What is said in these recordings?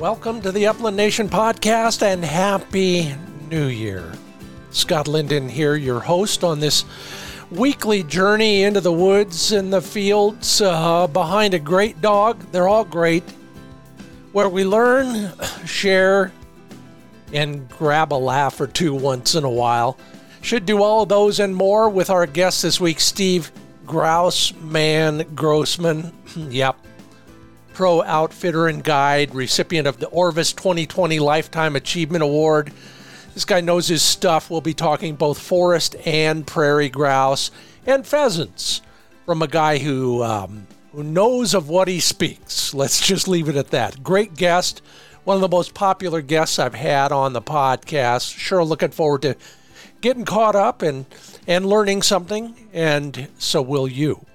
Welcome to the Upland Nation podcast and Happy New Year. Scott Linden here, your host on this weekly journey into the woods and the fields uh, behind a great dog. They're all great. Where we learn, share, and grab a laugh or two once in a while. Should do all of those and more with our guest this week, Steve Grousman Grossman. yep. Pro outfitter and guide, recipient of the Orvis 2020 Lifetime Achievement Award. This guy knows his stuff. We'll be talking both forest and prairie grouse and pheasants from a guy who um, who knows of what he speaks. Let's just leave it at that. Great guest, one of the most popular guests I've had on the podcast. Sure, looking forward to getting caught up and and learning something, and so will you.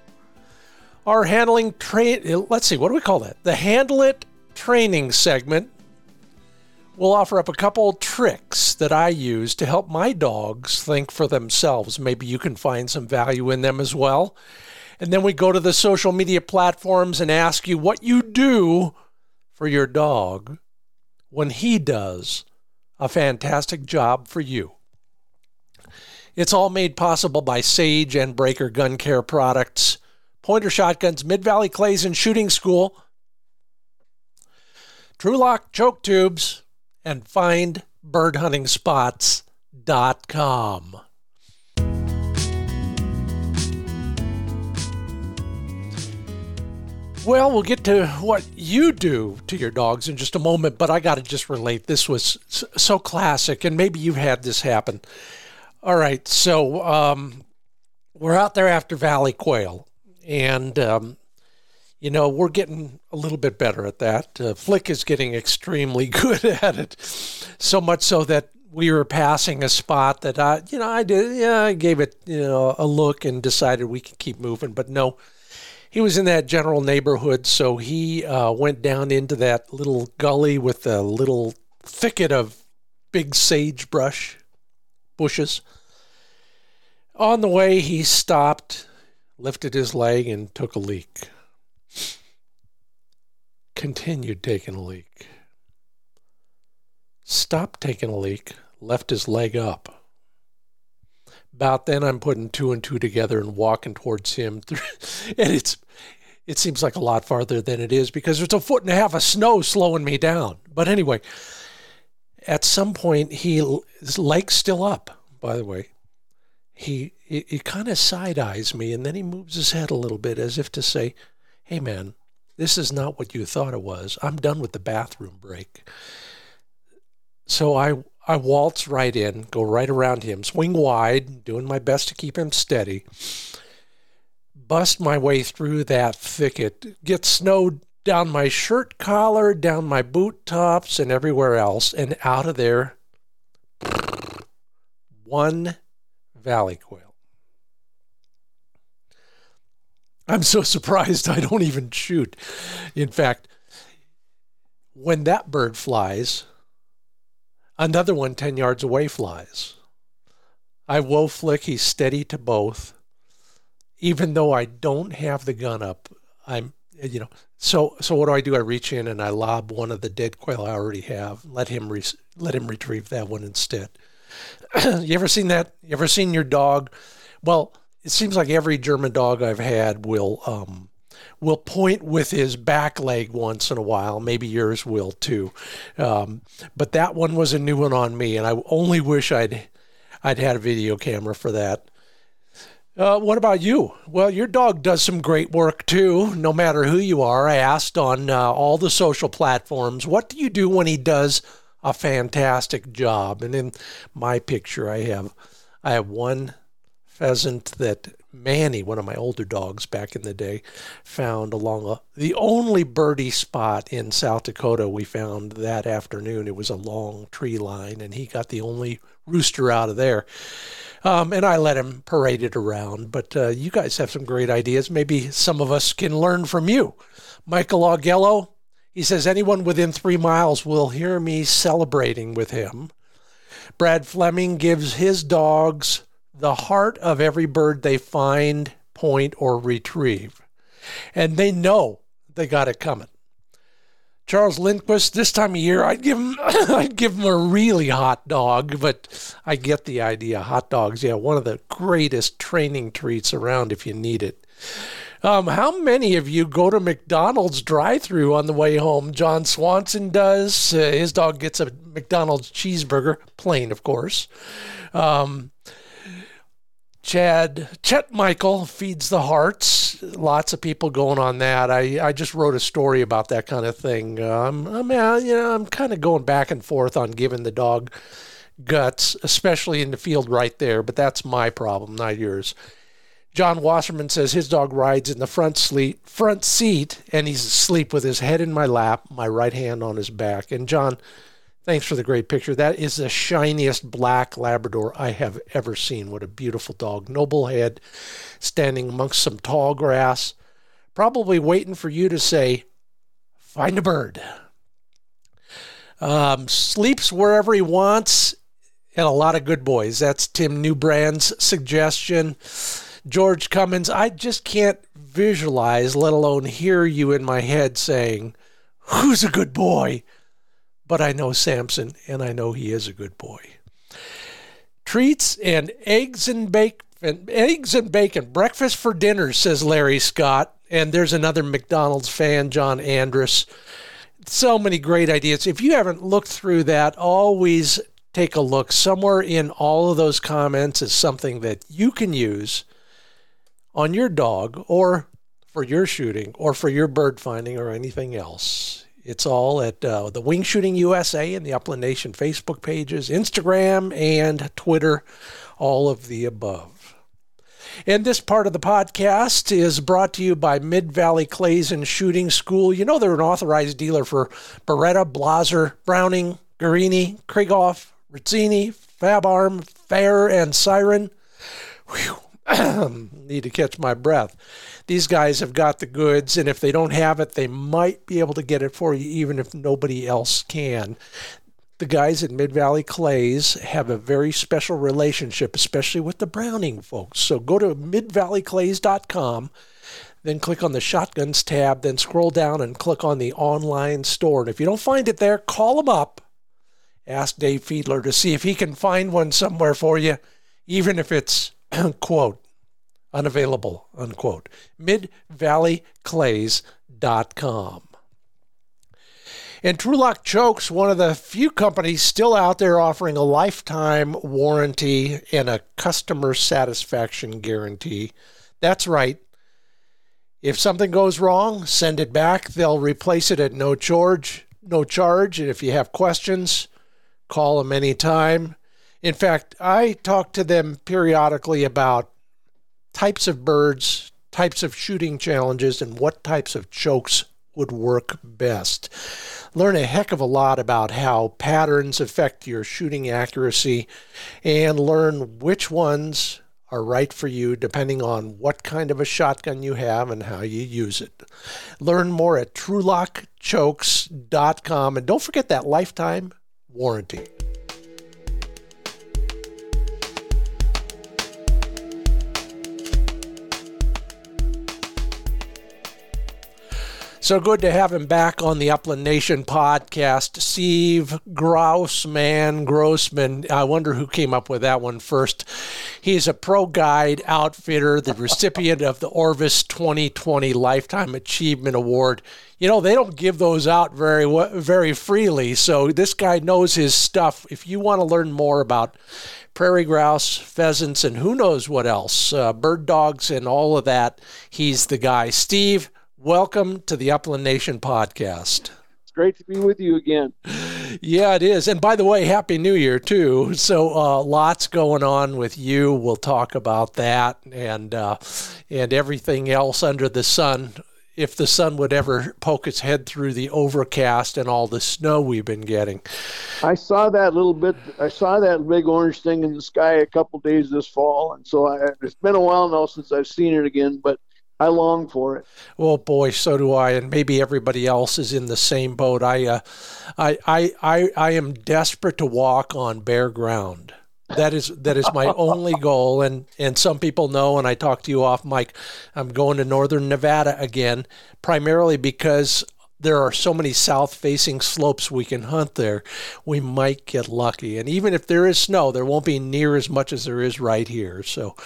Our handling train. Let's see, what do we call that? The handle it training segment will offer up a couple tricks that I use to help my dogs think for themselves. Maybe you can find some value in them as well. And then we go to the social media platforms and ask you what you do for your dog when he does a fantastic job for you. It's all made possible by Sage and Braker Gun Care products, Pointer Shotguns, Mid Valley Clays and Shooting School, Trulock Choke Tubes, and findbirdhuntingspots.com. Well, we'll get to what you do to your dogs in just a moment, but I got to just relate. This was so classic, and maybe you've had this happen. All right, so um, we're out there after valley quail, and um, you know we're getting a little bit better at that. Uh, Flick is getting extremely good at it, so much so that we were passing a spot that I, you know, I did, yeah, I gave it, you know, a look and decided we could keep moving, but no he was in that general neighborhood, so he uh, went down into that little gully with a little thicket of big sagebrush bushes. On the way, he stopped, lifted his leg, and took a leak. Continued taking a leak. Stopped taking a leak, left his leg up. About then, I'm putting two and two together and walking towards him. and it's it seems like a lot farther than it is because there's a foot and a half of snow slowing me down. But anyway, at some point, he his leg's still up. By the way, he he, he kind of side eyes me, and then he moves his head a little bit as if to say, "Hey, man, this is not what you thought it was. I'm done with the bathroom break." So I I waltz right in, go right around him, swing wide, doing my best to keep him steady, bust my way through that thicket, get snowed down my shirt collar, down my boot tops, and everywhere else, and out of there, one valley quail. I'm so surprised I don't even shoot. In fact, when that bird flies, Another one 10 yards away flies. I whoa flick, he's steady to both. Even though I don't have the gun up, I'm, you know, so so what do I do? I reach in and I lob one of the dead quail I already have. Let him re- let him retrieve that one instead. you ever seen that? You ever seen your dog? Well, it seems like every German dog I've had will um, will point with his back leg once in a while. Maybe yours will too. Um, but that one was a new one on me, and I only wish I'd I'd had a video camera for that. Uh, what about you? Well, your dog does some great work too, no matter who you are. I asked on uh, all the social platforms, what do you do when he does a fantastic job? And in my picture, I have I have one pheasant that Manny, one of my older dogs back in the day, found along a, the only birdie spot in South Dakota we found that afternoon. It was a long tree line, and he got the only rooster out of there. Um, and I let him parade it around. But uh, you guys have some great ideas. Maybe some of us can learn from you. Michael Augello, he says, anyone within three miles will hear me celebrating with him. Brad Fleming gives his dogs the heart of every bird they find, point, or retrieve. And they know they got it coming. Charles Lindquist, this time of year, I'd give him, I'd give him a really hot dog, but I get the idea. Hot dogs, yeah, one of the greatest training treats around if you need it. Um, how many of you go to McDonald's drive-through on the way home? John Swanson does. Uh, his dog gets a McDonald's cheeseburger, plain, of course. Um, Chad Chet Michael feeds the hearts. Lots of people going on that. I, I just wrote a story about that kind of thing. Um, I'm uh, you know I'm kind of going back and forth on giving the dog guts, especially in the field right there. But that's my problem, not yours. John Wasserman says his dog rides in the front seat, front seat, and he's asleep with his head in my lap, my right hand on his back. And John, Thanks for the great picture. That is the shiniest black Labrador I have ever seen. What a beautiful dog. Noble head, standing amongst some tall grass, probably waiting for you to say, find a bird. Um, sleeps wherever he wants, and a lot of good boys. That's Tim Newbrand's suggestion. George Cummins, I just can't visualize, let alone hear you in my head saying, Who's a good boy? but I know Samson and I know he is a good boy. Treats and eggs and bacon. Eggs and bacon, breakfast for dinner, says Larry Scott. And there's another McDonald's fan, John Andrus. So many great ideas. If you haven't looked through that, always take a look. Somewhere in all of those comments is something that you can use on your dog or for your shooting or for your bird finding or anything else. It's all at uh, the Wing Shooting USA and the Upland Nation Facebook pages, Instagram, and Twitter, all of the above. And this part of the podcast is brought to you by Mid Valley Clays and Shooting School. You know they're an authorized dealer for Beretta, Blaser, Browning, Guerini, Krieghoff, Rizzini, Fabarm, Fair, and Siren. Whew. Need to catch my breath these guys have got the goods, and if they don't have it, they might be able to get it for you, even if nobody else can. The guys at Mid Valley Clays have a very special relationship, especially with the Browning folks. So go to midvalleyclays.com, then click on the Shotguns tab, then scroll down and click on the online store. And if you don't find it there, call them up. Ask Dave Fiedler to see if he can find one somewhere for you, even if it's, quote, unavailable, unquote. MidValleyClays.com. And Trulock Chokes, one of the few companies still out there offering a lifetime warranty and a customer satisfaction guarantee. That's right. If something goes wrong, send it back. They'll replace it at no charge. No charge. And if you have questions, call them anytime. In fact, I talk to them periodically about types of birds, types of shooting challenges, and what types of chokes would work best. Learn a heck of a lot about how patterns affect your shooting accuracy and learn which ones are right for you depending on what kind of a shotgun you have and how you use it. Learn more at trulockchokes.com and don't forget that lifetime warranty. So good to have him back on the Upland Nation podcast. Steve Grossman, Grossman. I wonder who came up with that one first. He's a pro guide outfitter, the recipient of the Orvis 2020 Lifetime Achievement Award. You know, they don't give those out very very freely, so this guy knows his stuff. If you want to learn more about prairie grouse, pheasants, and who knows what else, uh, bird dogs, and all of that, he's the guy. Steve, welcome to the Upland Nation podcast. It's great to be with you again. Yeah, it is. And by the way, Happy New Year, too. So, uh, lots going on with you. We'll talk about that and, uh, and everything else under the sun. If the sun would ever poke its head through the overcast and all the snow we've been getting. I saw that little bit. I saw that big orange thing in the sky a couple days this fall, and so I, it's been a while now since I've seen it again. But I long for it. Well, boy, so do I, and maybe everybody else is in the same boat. I, uh, I, I, I, I am desperate to walk on bare ground. That is that is my only goal, and and some people know. And I talked to you off, Mike. I'm going to Northern Nevada again, primarily because there are so many south facing slopes we can hunt there, we might get lucky. And even if there is snow, there won't be near as much as there is right here. So,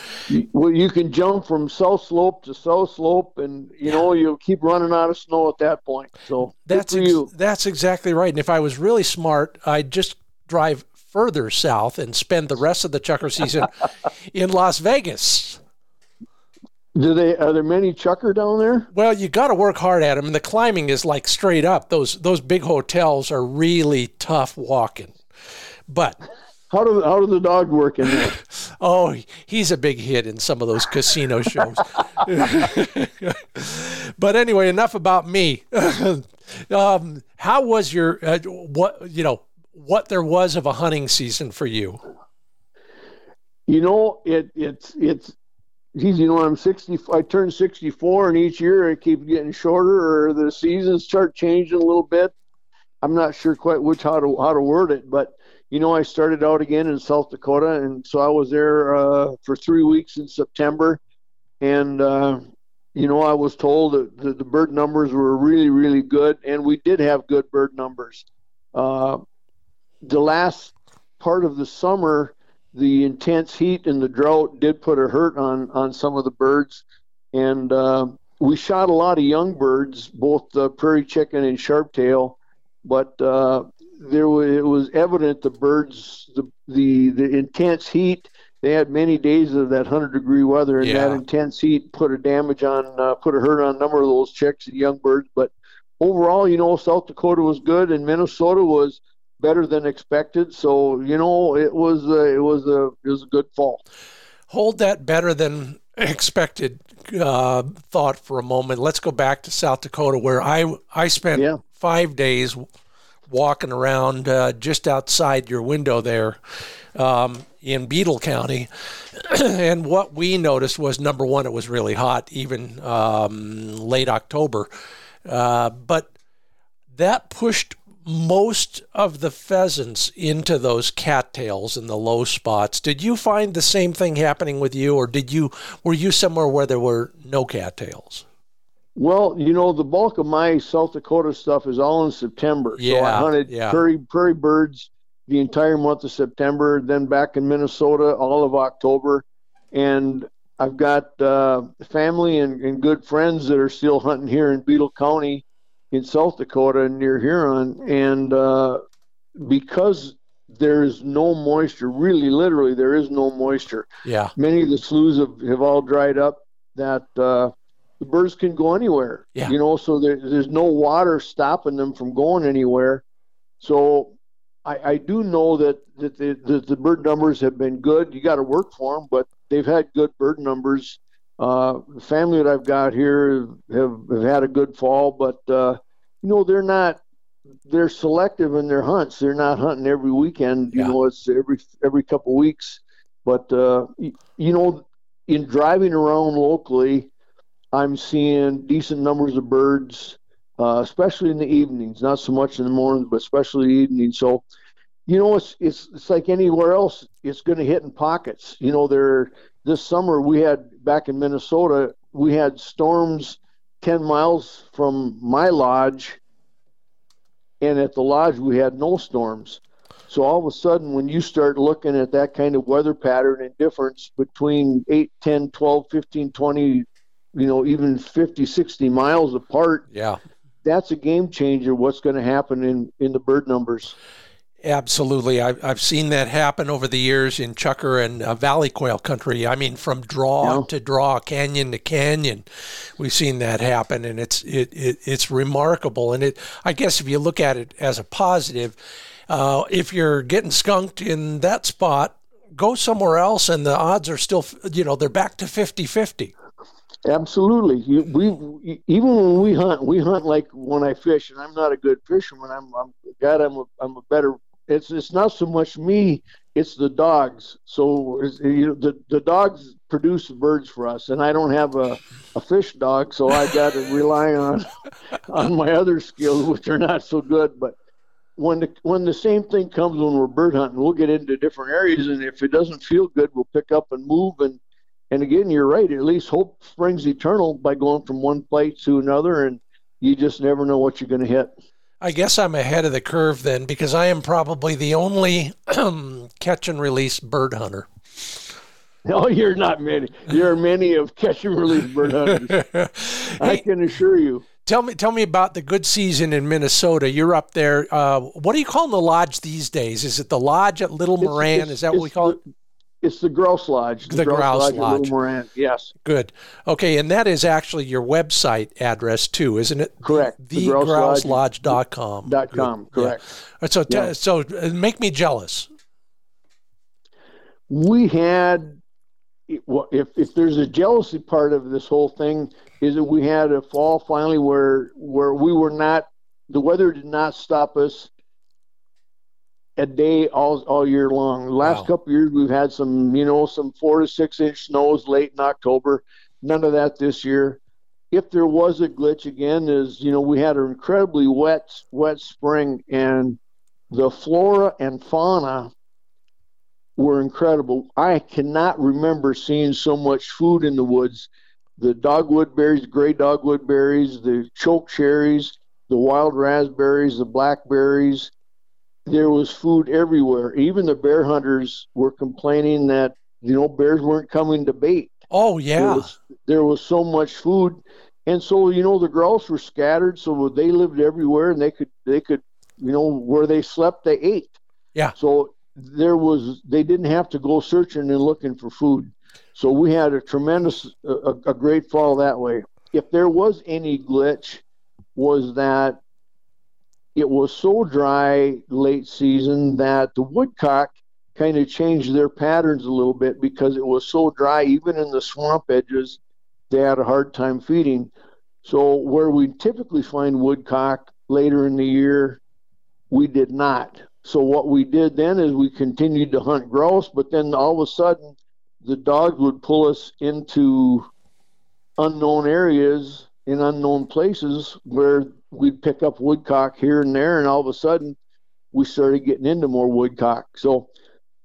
well, you can jump from south slope to south slope, and you know you'll keep running out of snow at that point. So that's ex- that's exactly right. And if I was really smart, I'd just drive further south and spend the rest of the chukar season in Las Vegas. Do they are there many chukar down there? Well, you got to work hard at them, and the climbing is like straight up. Those those big hotels are really tough walking, but. How do how do the dog work in there? oh, he's a big hit in some of those casino shows. but anyway, enough about me. um, how was your uh, what you know what there was of a hunting season for you? You know, it it's it's geez, you know, I'm 60, I turned 64, and each year it keeps getting shorter, or the seasons start changing a little bit. I'm not sure quite which how to how to word it, but you know, I started out again in South Dakota, and so I was there uh, for three weeks in September, and uh, you know, I was told that the, the, bird numbers were really, really good, and we did have good bird numbers. Uh, the last part of the summer, the intense heat and the drought did put a hurt on on some of the birds, and uh, we shot a lot of young birds, both the prairie chicken and sharptail, but uh, there was, it was evident the birds the, the the intense heat. They had many days of that hundred degree weather, and yeah. that intense heat put a damage on uh, put a hurt on a number of those chicks and young birds. But overall, you know, South Dakota was good, and Minnesota was better than expected. So you know, it was uh, it was a it was a good fall. Hold that better than expected uh, thought for a moment. Let's go back to South Dakota, where I I spent yeah. five days walking around uh, just outside your window there um, in Beadle County. and what we noticed was number one, it was really hot, even um, late October. Uh, but that pushed most of the pheasants into those cattails in the low spots. Did you find the same thing happening with you, or did you were you somewhere where there were no cattails? Well, you know, the bulk of my South Dakota stuff is all in September. Yeah, so I hunted yeah. prairie prairie birds the entire month of September, then back in Minnesota all of October, and I've got uh, family and, and good friends that are still hunting here in Beadle County in South Dakota near Huron, and uh, because there's no moisture, really, literally, there is no moisture. Yeah. Many of the sloughs have, have all dried up. That uh, the birds can go anywhere. Yeah. You know, so there, there's no water stopping them from going anywhere. So I, I do know that that the, the, the bird numbers have been good. You got to work for them, but they've had good bird numbers uh, the family that I've got here have, have had a good fall, but uh, you know they're not they're selective in their hunts. They're not hunting every weekend. You yeah. know, it's every every couple weeks. But uh, you know, in driving around locally, I'm seeing decent numbers of birds, uh, especially in the evenings. Not so much in the mornings, but especially the evenings. So, you know, it's it's it's like anywhere else. It's going to hit in pockets. You know, there this summer we had back in Minnesota, we had storms 10 miles from my lodge, and at the lodge we had no storms. So all of a sudden, when you start looking at that kind of weather pattern and difference between 8, 10, 12, 15, 20, you know, even 50, 60 miles apart, yeah, that's a game changer. What's going to happen in, in the bird numbers? Absolutely. I've, I've seen that happen over the years in Chukar and uh, Valley Quail country. I mean, from draw yeah. to draw, canyon to canyon, we've seen that happen, and it's it, it it's remarkable. And it, I guess, if you look at it as a positive, uh, if you're getting skunked in that spot, go somewhere else, and the odds are still, you know, they're back to 50 50. Absolutely. We even when we hunt, we hunt like when I fish, and I'm not a good fisherman. I'm, I'm God, I'm a, I'm a better it's it's not so much me it's the dogs. So you know, the the dogs produce the birds for us and i don't have a, a fish dog so i got to rely on on my other skills which are not so good. But when the when the same thing comes when we're bird hunting we'll get into different areas and if it doesn't feel good we'll pick up and move. And and again you're right at least hope springs eternal by going from one place to another and you just never know what you're going to hit. I guess I'm ahead of the curve then because I am probably the only catch and release bird hunter. No, you're not many. There are many of catch and release bird hunters. I can assure you. Tell me, tell me about the good season in Minnesota. You're up there. Uh, what do you call the lodge these days? Is it the lodge at Little Moran? It's, Is that what we call the, it? It's the Grouse Lodge. The, the Grouse, Grouse Lodge. Lodge. Little Moran. Yes. Good. Okay, and that is actually your website address too, isn't it? Correct. The, the grouselodge.com. Dot com. Correct. Yeah. So, yeah. so uh, make me jealous. We had if if there's a jealousy part of this whole thing is that we had a fall finally where where we were not the weather did not stop us a day all all year long. The last wow. couple years we've had some you know some four to six inch snows late in October. None of that this year. If there was a glitch again, is you know we had an incredibly wet wet spring and the flora and fauna were incredible. I cannot remember seeing so much food in the woods. The dogwood berries, gray dogwood berries, the choke cherries, the wild raspberries, the blackberries. There was food everywhere. Even the bear hunters were complaining that you know bears weren't coming to bait. Oh yeah. There was, there was so much food, and so you know the grouse were scattered, so they lived everywhere, and they could they could you know where they slept they ate. Yeah. So there was they didn't have to go searching and looking for food. So we had a tremendous a, a great fall that way. If there was any glitch, was that it was so dry late season that the woodcock kind of changed their patterns a little bit because it was so dry even in the swamp edges they had a hard time feeding. So where we typically find woodcock later in the year we did not. So what we did then is we continued to hunt grouse, but then all of a sudden the dogs would pull us into unknown areas in unknown places where we'd pick up woodcock here and there, and all of a sudden we started getting into more woodcock. So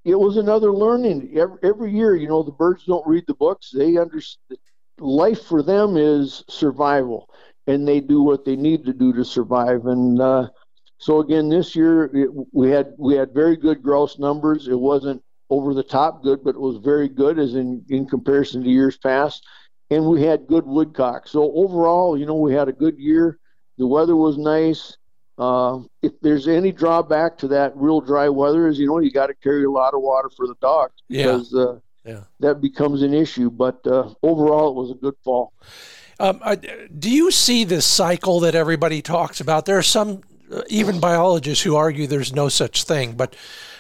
it was another learning. Every, every year, you know, the birds don't read the books. They understand life for them is survival, and they do what they need to do to survive. And uh, so again, this year it, we had we had very good gross numbers. It wasn't over the top good, but it was very good as in in comparison to years past. And we had good woodcock. So overall, you know, we had a good year. The weather was nice. Uh, if there's any drawback to that real dry weather, is you know you got to carry a lot of water for the dogs because yeah. Uh, yeah. that becomes an issue. But uh, overall, it was a good fall. Um, do you see this cycle that everybody talks about? There are some even biologists who argue there's no such thing. But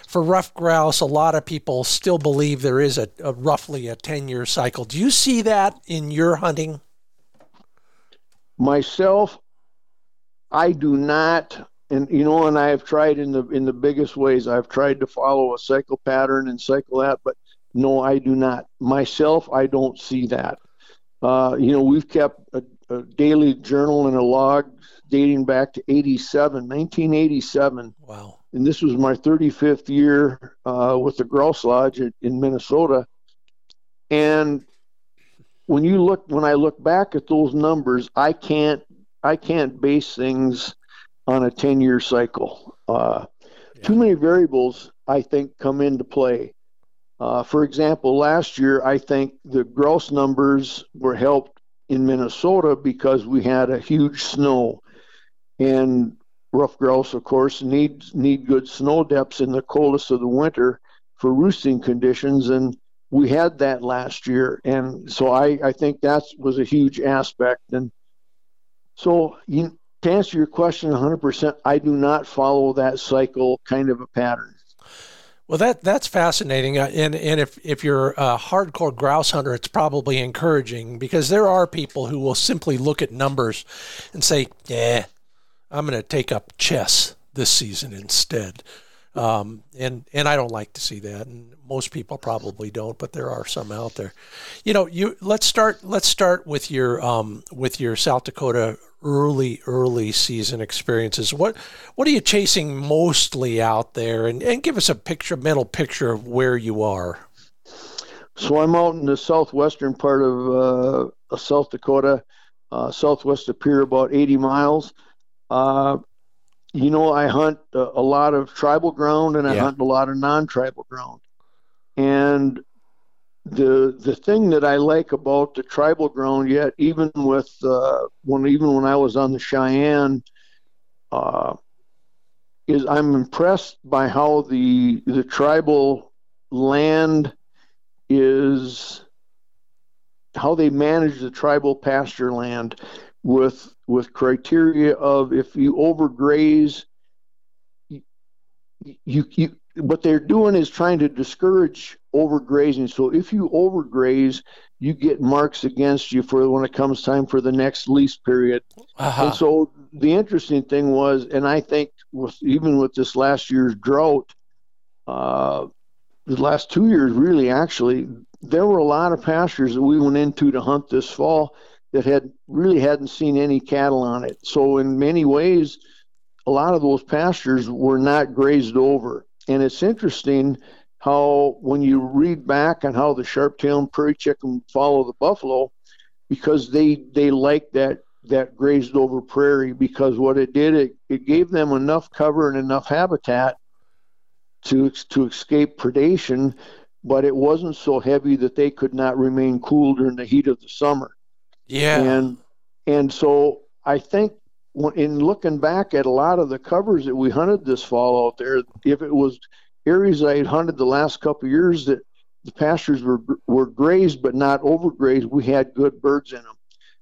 for ruffed grouse, a lot of people still believe there is a, a roughly a 10 year cycle. Do you see that in your hunting? Myself, I do not and you know and i have tried in the in the biggest ways i've tried to follow a cycle pattern and cycle that but no i do not myself i don't see that uh, you know we've kept a, a, daily journal and a log dating back to 87, 1987. Wow. And this was my 35th year uh, with the Grouse Lodge in, in Minnesota. And when you look, when I look back at those numbers, I can't, I can't base things on a 10 year cycle. Uh, yeah. Too many variables, I think, come into play. Uh, for example, last year, I think the grouse numbers were helped in Minnesota because we had a huge snow and ruffed grouse, of course, need need good snow depths in the coldest of the winter for roosting conditions, and we had that last year, and so I, I think that was a huge aspect. And so, you, to answer your question 100%, I do not follow that cycle kind of a pattern. Well, that that's fascinating, uh, and and if if you're a hardcore grouse hunter, it's probably encouraging because there are people who will simply look at numbers and say, "Yeah, I'm going to take up chess this season instead. Um, and and I don't like to see that, and most people probably don't, but there are some out there. You know, you let's start let's start with your um, with your South Dakota early early season experiences. What what are you chasing mostly out there, and and give us a picture mental picture of where you are. So I'm out in the southwestern part of uh, South Dakota uh, southwest of Pierre, about 80 miles. Uh, you know, I hunt a, a, lot of tribal ground and I yeah. hunt a lot of non-tribal ground. And the the thing that I like about the tribal ground, yet even with uh, when even when I was on the Cheyenne, uh, is I'm impressed by how the the tribal land is how they manage the tribal pasture land with with criteria of if you overgraze you, you, you what they're doing is trying to discourage overgrazing. So if you overgraze you get marks against you for when it comes time for the next lease period. Uh-huh. and so the interesting thing was and i think with even with this last year's drought uh, the last two years really actually there were a lot of pastures that we went into to hunt this fall that had really hadn't seen any cattle on it. So in many ways, a lot of those pastures were not grazed over. And it's interesting how when you read back on how the sharp-tailed prairie chicken follow the buffalo, because they they like that that grazed over prairie because what it did it, it gave them enough cover and enough habitat to to escape predation but it wasn't so heavy that they could not remain cool during the heat of the summer. Yeah. And and so I think in looking back at a lot of the covers that we hunted this fall out there, if it was areas I had hunted the last couple of years that the pastures were were grazed but not overgrazed, we had good birds in them.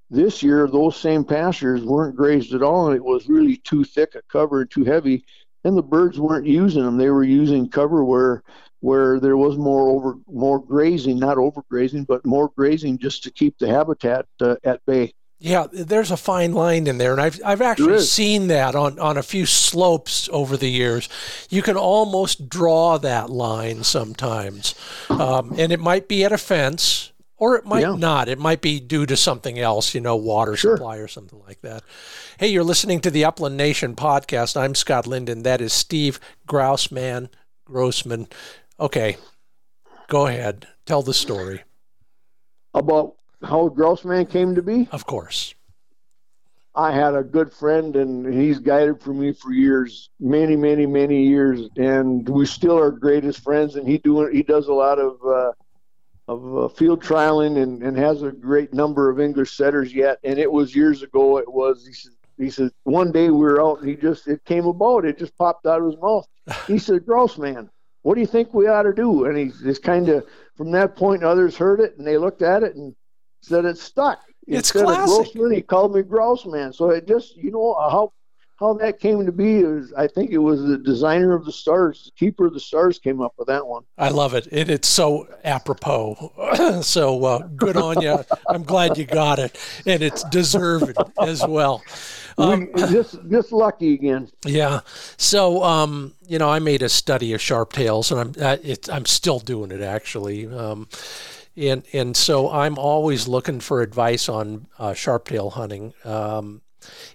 This year, those same pastures weren't grazed at all, and it was really too thick a cover too heavy, and the birds weren't using them. They were using cover where where there was more over more grazing, not overgrazing, but more grazing just to keep the habitat uh, at bay. Yeah, there's a fine line in there, and I've I've actually seen that on on a few slopes over the years. You can almost draw that line sometimes, um, and it might be at a fence, or it might yeah. not. It might be due to something else, you know, water sure. supply or something like that. Hey, you're listening to the Upland Nation podcast. I'm Scott Linden. That is Steve Grousman Grossman Okay, go ahead. Tell the story. About how Grossman came to be? Of course. I had a good friend, and he's guided for me for years, many, many, many years, and we still are greatest friends. And he doing he does a lot of uh, of uh, field trialing and, and has a great number of English setters yet. And it was years ago. It was he said he said one day we were out, and he just it came about. It just popped out of his mouth. He said, "Grousman." What do you think we ought to do? And he just kind of, from that point, others heard it and they looked at it and said it stuck. It's Instead classic. Of Grousman, he called me Grousman. So it just, you know, how how that came to be is I think it was the designer of the stars, the keeper of the stars came up with that one. I love it. it it's so apropos. so uh, good on you. I'm glad you got it. And it's deserved as well. Um, we, just just lucky again. Yeah. So um, you know, I made a study of sharp tails, and I'm uh, it, I'm still doing it actually. Um, and and so I'm always looking for advice on uh, sharp tail hunting. Um,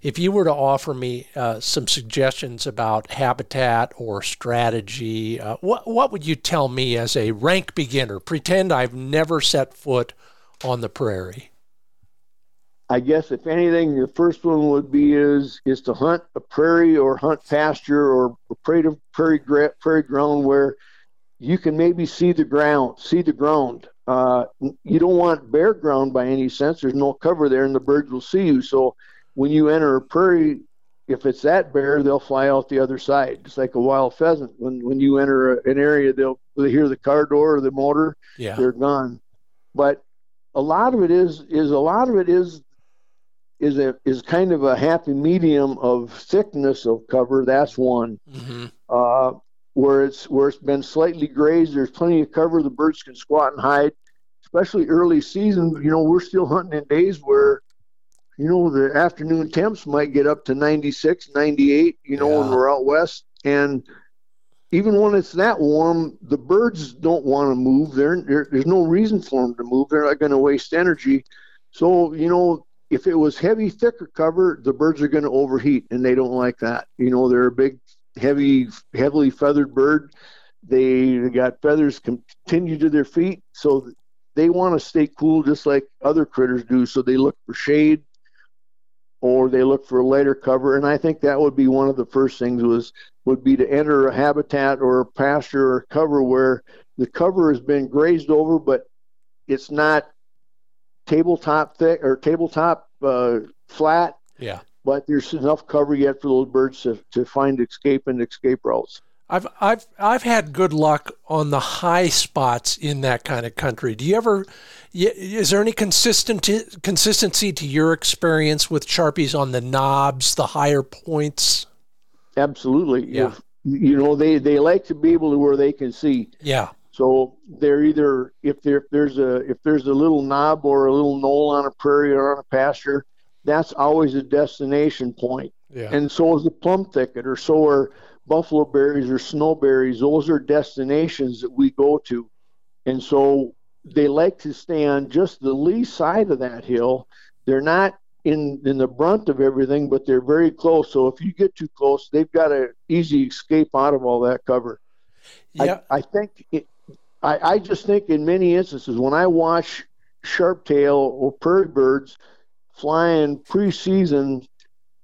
if you were to offer me uh, some suggestions about habitat or strategy, uh, what what would you tell me as a rank beginner? Pretend I've never set foot on the prairie. I guess if anything, the first one would be is is to hunt a prairie or hunt pasture or prairie prairie prairie ground where you can maybe see the ground, see the ground. Uh, you don't want bare ground by any sense. There's no cover there, and the birds will see you. So when you enter a prairie, if it's that bare, they'll fly out the other side, just like a wild pheasant. When when you enter a, an area, they'll they hear the car door or the motor, yeah. they're gone. But a lot of it is is a lot of it is is a is kind of a happy medium of thickness of cover. That's one. Mm-hmm. Uh, where it's where it's been slightly grazed, there's plenty of cover. The birds can squat and hide. Especially early season, you know, we're still hunting in days where, you know, the afternoon temps might get up to 96, 98. You know, yeah. when we're out west, and even when it's that warm, the birds don't want to move. They're, they're, there's no reason for them to move. They're not going to waste energy. So, you know, if it was heavy, thicker cover, the birds are going to overheat, and they don't like that. You know, they're a big, heavy, heavily feathered bird. They got feathers continue to their feet, so they want to stay cool just like other critters do. So they look for shade. or they look for a lighter cover. And I think that would be one of the first things was would be to enter a habitat or a pasture or cover where the cover has been grazed over, but it's not tabletop thick or tabletop uh, flat. Yeah. But there's enough cover yet for those birds to, to find escape and escape routes. I've I've I've had good luck on the high spots in that kind of country. Do you ever? Is there any consistency consistency to your experience with sharpies on the knobs, the higher points? Absolutely. Yeah. If, you know they they like to be able to where they can see. Yeah. So they're either if there if there's a if there's a little knob or a little knoll on a prairie or on a pasture, that's always a destination point. Yeah. And so is the plum thicket, or so are buffalo berries or snowberries. Those are destinations that we go to, and so they like to stay on just the lee side of that hill. They're not in in the brunt of everything, but they're very close. So if you get too close, they've got an easy escape out of all that cover. Yeah. I, I think it, I, I just think in many instances when I watch sharptail or prairie birds flying preseason,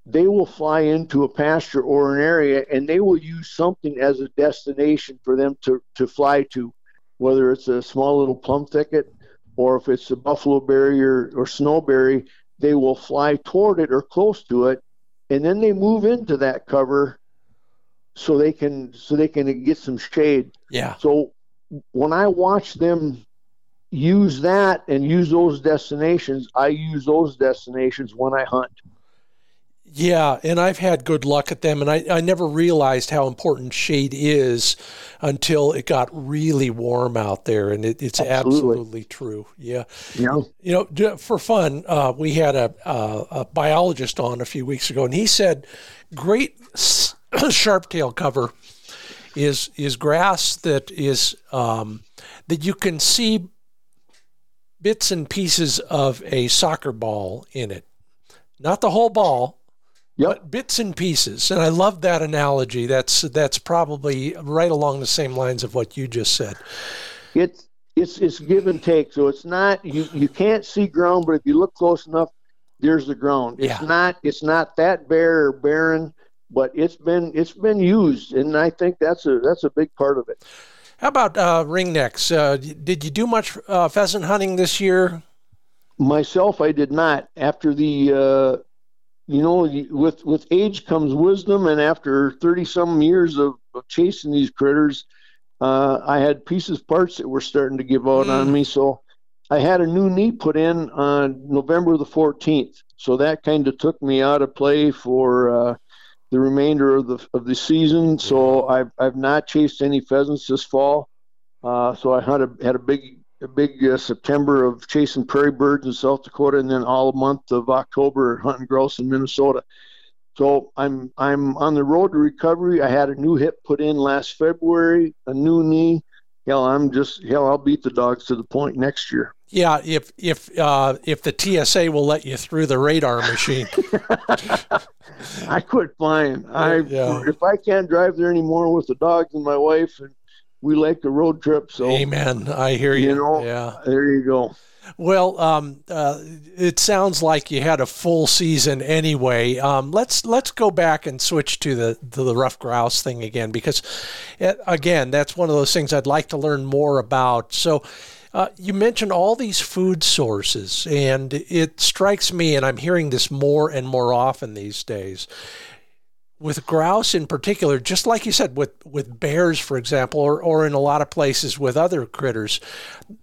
they will fly into a pasture or an area and they will use something as a destination for them to, to fly to, whether it's a small little plum thicket or if it's a buffalo berry or, or snowberry, they will fly toward it or close to it and then they move into that cover so they can so they can get some shade. Yeah. So when I watch them use that and use those destinations, I use those destinations when I hunt. Yeah, and I've had good luck at them, and I, I never realized how important shade is until it got really warm out there, and it, it's absolutely. absolutely. true. Yeah, yeah. You know, for fun, uh, we had a, a, a biologist on a few weeks ago, and he said, "Great sharp tail cover is is grass that is um, that you can see bits and pieces of a soccer ball in it, not the whole ball." Yep. But bits and pieces, and I love that analogy. That's that's probably right along the same lines of what you just said. It's it's it's give and take. So it's not you you can't see ground, but if you look close enough, there's the ground. It's Yeah. not it's not that bare or barren, but it's been it's been used, and I think that's a that's a big part of it. How about uh, ringnecks? Uh, did you do much uh, pheasant hunting this year? Myself, I did not. After the uh, you know, with with age comes wisdom, and after thirty some years of, of chasing these critters, uh, I had pieces parts that were starting to give out on Mm. me. So I had a new knee put in on November the fourteenth. So that kind of took me out of play for uh, the remainder of the of the season. So I've I've not chased any pheasants this fall. Uh, so I had a had a big a big uh, September of chasing prairie birds in South Dakota, and then all month of October hunting grouse in Minnesota. So I'm I'm on the road to recovery. I had a new hip put in last February, a new knee. Hell, I'm just hell. I'll beat the dogs to the point next year. Yeah, if if uh, if the TSA will let you through the radar machine. I quit flying. I Yeah. if I can't drive there anymore with the dogs and my wife, and we like the road trip. So Amen. I hear you. You know, yeah. there you go. Well, um, uh, it sounds like you had a full season anyway. Um, let's let's go back and switch to the to the rough grouse thing again because, uh, again, that's one of those things I'd like to learn more about. So. Uh, you mentioned all these food sources, and it strikes me, and I'm hearing this more and more often these days. With grouse in particular, just like you said, with, with bears, for example, or, or in a lot of places with other critters,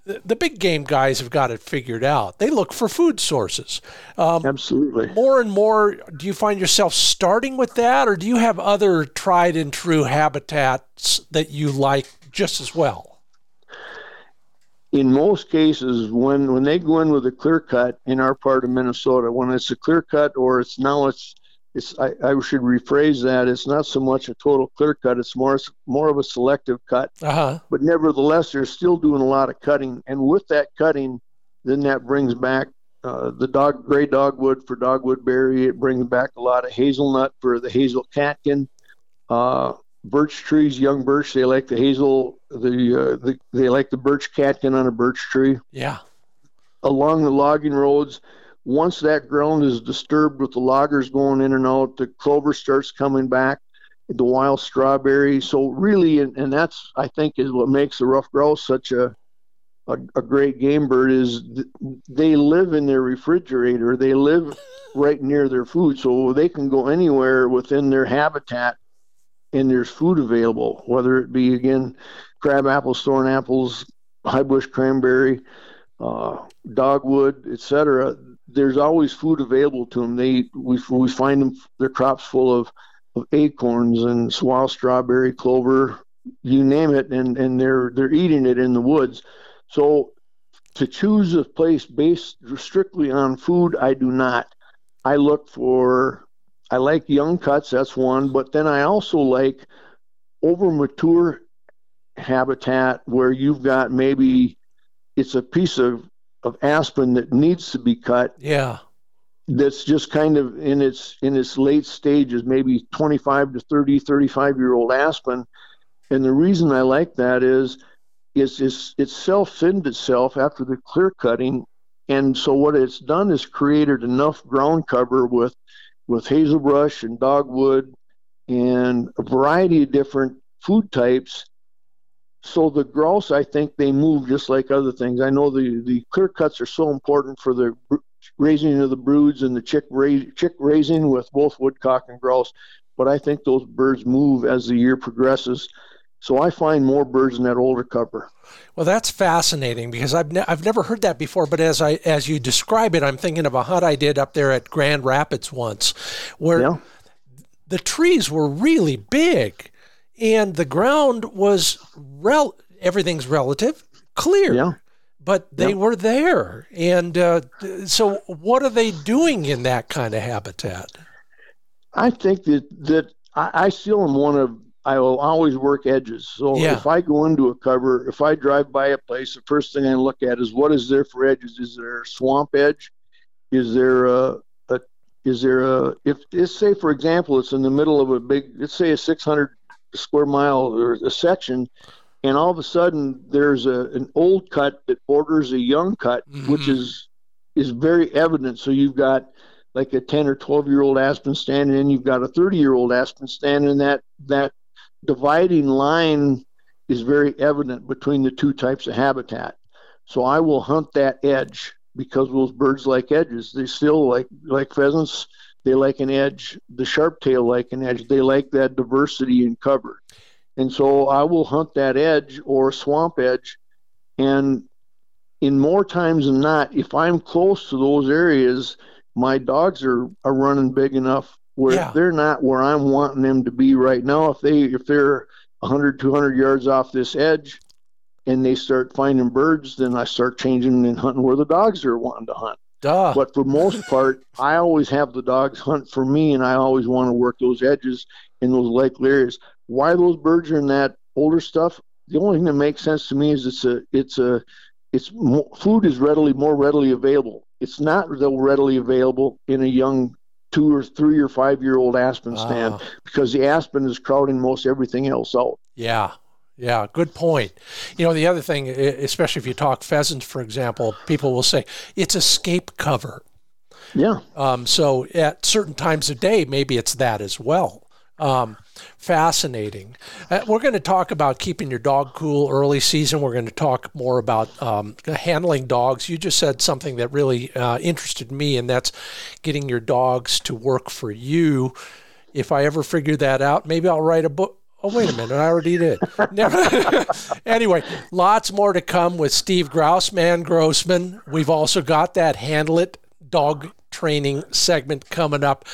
the, the big game guys have got it figured out. They look for food sources. Um, Absolutely. more and more, do you find yourself starting with that, or do you have other tried and true habitats that you like just as well? In most cases, when when they go in with a clear cut in our part of Minnesota, when it's a clear cut or it's now it's it's I, I should rephrase that. It's not so much a total clear cut. It's more more of a selective cut. Uh huh. But nevertheless, they're still doing a lot of cutting, and with that cutting, then that brings back uh, the dog gray dogwood for dogwood berry. It brings back a lot of hazelnut for the hazel catkin. Uh, birch trees, young birch, they like the hazel. The, uh, the they like the birch catkin on a birch tree Yeah. along the logging roads once that ground is disturbed with the loggers going in and out, the clover starts coming back, the wild strawberry. So really, and, and that's I think is what makes the rough grouse such a a, a great game bird is th- they live in their refrigerator. They live right near their food, so they can go anywhere within their habitat, and there's food available. Whether it be again crab apples, thorn apples, high bush cranberry, uh, dogwood, etc. There's always food available to them. They we we find them their crops full of, of acorns and wild strawberry, clover, you name it, and and they're they're eating it in the woods. So to choose a place based strictly on food, I do not. I look for, I like young cuts, that's one, but then I also like over mature habitat where you've got maybe it's a piece of, of aspen that needs to be cut. Yeah. That's just kind of in its in its late stages, maybe 25 to 30, 35 year old aspen. And the reason I like that is is, is it's self-thinned itself after the clear cutting and so what it's done is created enough ground cover with with hazelbrush and dogwood and a variety of different food types. So the grouse i think they move just like other things. I know the the clear cuts are so important for the raising of the broods and the chick chick raising with both woodcock and grouse but i think those birds move as the year progresses so I find more birds in that older cover. Well, that's fascinating because I've ne- I've never heard that before. But as I as you describe it, I'm thinking of a hunt I did up there at Grand Rapids once, where yeah. the trees were really big, and the ground was rel everything's relative, clear. Yeah. But they yeah. were there, and uh, so what are they doing in that kind of habitat? I think that that I, I still am one of I will always work edges. So yeah. if I go into a cover, if I drive by a place, the first thing I look at is what is there for edges? Is there a swamp edge? Is there a, a is there a if let's say for example it's in the middle of a big let's say a 600 square mile or a section and all of a sudden there's a an old cut that borders a young cut mm-hmm. which is is very evident so you've got like a 10 or 12 year old aspen standing and you've got a 30 year old aspen standing in that that dividing line is very evident between the two types of habitat. So I will hunt that edge because those birds like edges. They still like like pheasants. They like an edge. The sharp tail like an edge. They like that diversity in cover. And so I will hunt that edge or swamp edge. And in more times than not, if I'm close to those areas, my dogs are, are running big enough where yeah. they're not where I'm wanting them to be right now. If they if they're 100 200 yards off this edge and they start finding birds, then I start changing and hunting where the dogs are wanting to hunt. Duh. But for most part, I always have the dogs hunt for me, and I always want to work those edges in those likely areas. Why those birds are in that older stuff? The only thing that makes sense to me is it's a it's a it's more, food is readily more readily available. It's not though readily available in a young two or three or five year old aspen stand uh, because the aspen is crowding most everything else out. Yeah. Yeah, good point. You know, the other thing, especially if you talk pheasants, for example, people will say it's a scape cover. Yeah. Um, so at certain times of day, maybe it's that as well. Um, fascinating. Uh, we're going to talk about keeping your dog cool early season. We're going to talk more about um, handling dogs. You just said something that really uh, interested me, and that's getting your dogs to work for you. If I ever figure that out, maybe I'll write a book. Oh, wait a minute. I already did. anyway, lots more to come with Steve Grousman Grossman. We've also got that Handle It dog training segment coming up.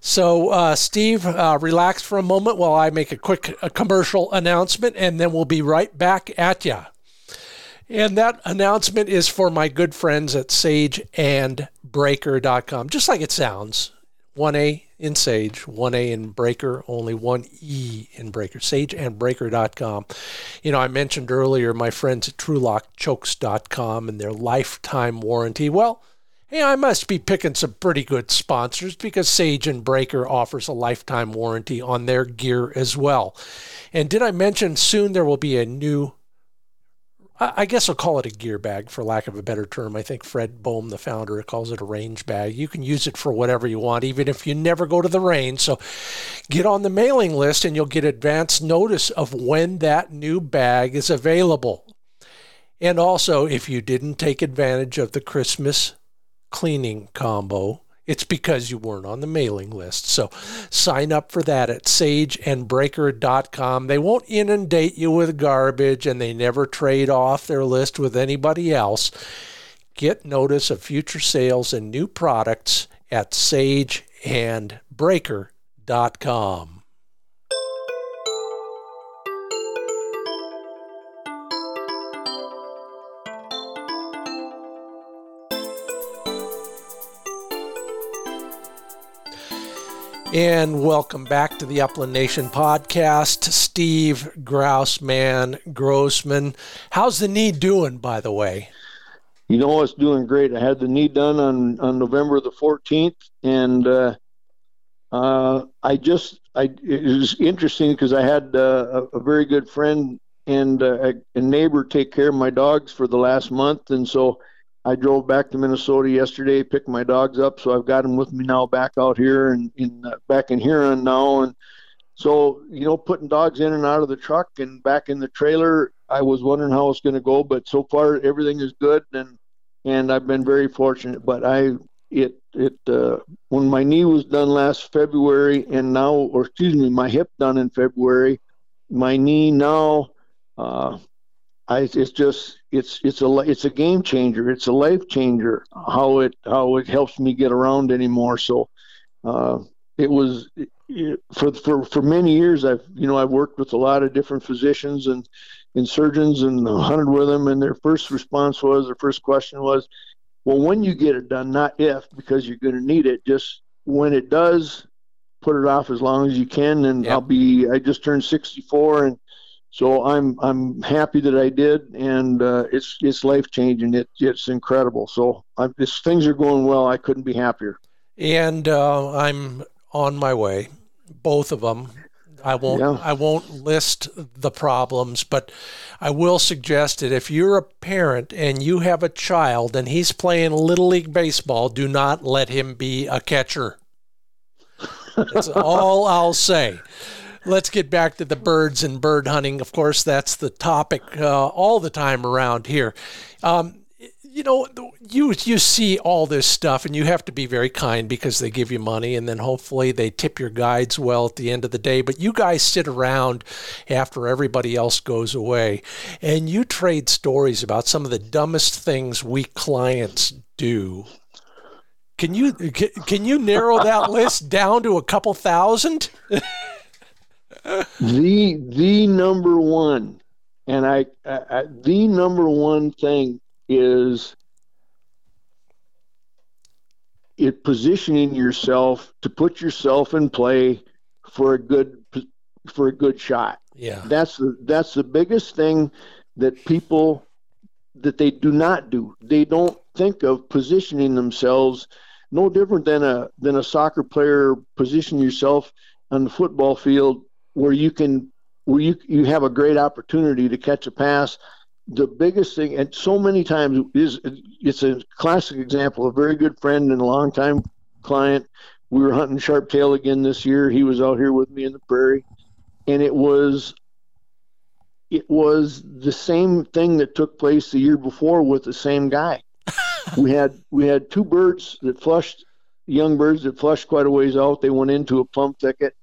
So, uh, Steve, uh, relax for a moment while I make a quick a commercial announcement, and then we'll be right back at you. And that announcement is for my good friends at sageandbraker.com, just like it sounds. 1A in Sage, 1A in Braker, only 1E in Braker, sageandbraker.com. You know, I mentioned earlier my friends at TrulockChokes.com and their lifetime warranty. Well, Hey, I must be picking some pretty good sponsors because Sage and Braker offers a lifetime warranty on their gear as well. And did I mention soon there will be a new I guess I'll call it a gear bag for lack of a better term. I think Fred Bohm, the founder, calls it a range bag. You can use it for whatever you want, even if you never go to the range. So get on the mailing list and you'll get advance notice of when that new bag is available. And also, if you didn't take advantage of the Christmas cleaning combo, it's because you weren't on the mailing list. So sign up for that at sageandbraker.com. They won't inundate you with garbage and they never trade off their list with anybody else. Get notice of future sales and new products at sageandbraker.com. And welcome back to the Upland Nation podcast. Steve Grousman Grossman. How's the knee doing, by the way? You know, it's doing great. I had the knee done on, on November the 14th, and uh, uh, I just, I it was interesting because I had uh, a, a, very good friend and uh, a, a neighbor take care of my dogs for the last month, and so I drove back to Minnesota yesterday, picked my dogs up, so I've got them with me now back out here and in uh, back in Huron now, and so you know, putting dogs in and out of the truck and back in the trailer, I was wondering how it's going to go, but so far everything is good, and and I've been very fortunate. But I it it uh, when my knee was done last February, and now, or excuse me, my hip done in February, my knee now. Uh, I, it's just it's it's a it's a game changer. It's a life changer. How it how it helps me get around anymore. So uh, it was it, for for for many years. I've you know I've worked with a lot of different physicians and and surgeons and hunted with them. And their first response was their first question was, well, when you get it done, not if, because you're going to need it. Just when it does, put it off as long as you can. And yep. I'll be I just turned 64 and so I'm I'm happy that I did, and uh, it's it's life changing. It, it's incredible. So I'm, this, things are going well. I couldn't be happier. And uh, I'm on my way. Both of them. I won't yeah. I won't list the problems, but I will suggest that if you're a parent and you have a child and he's playing little league baseball, do not let him be a catcher. That's all I'll say let's get back to the birds and bird hunting. Of course, that's the topic uh, all the time around here. Um, you know, you you see all this stuff, and you have to be very kind because they give you money, and then hopefully they tip your guides well at the end of the day. But you guys sit around after everybody else goes away, and you trade stories about some of the dumbest things we clients do. Can you can you narrow that list down to a couple thousand? the the number one, and I, I the number one thing is it positioning yourself to put yourself in play for a good for a good shot. Yeah. That's the that's the biggest thing that people that they do not do. They don't think of positioning themselves no different than a than a soccer player position yourself on the football field where you can where you you have a great opportunity to catch a pass. The biggest thing, and so many times is it's a classic example. A very good friend and a longtime client. We were hunting sharp tail again this year. He was out here with me in the prairie, and it was it was the same thing that took place the year before with the same guy. we had we had two birds that flushed young birds that flushed quite a ways out. They went into a plum thicket,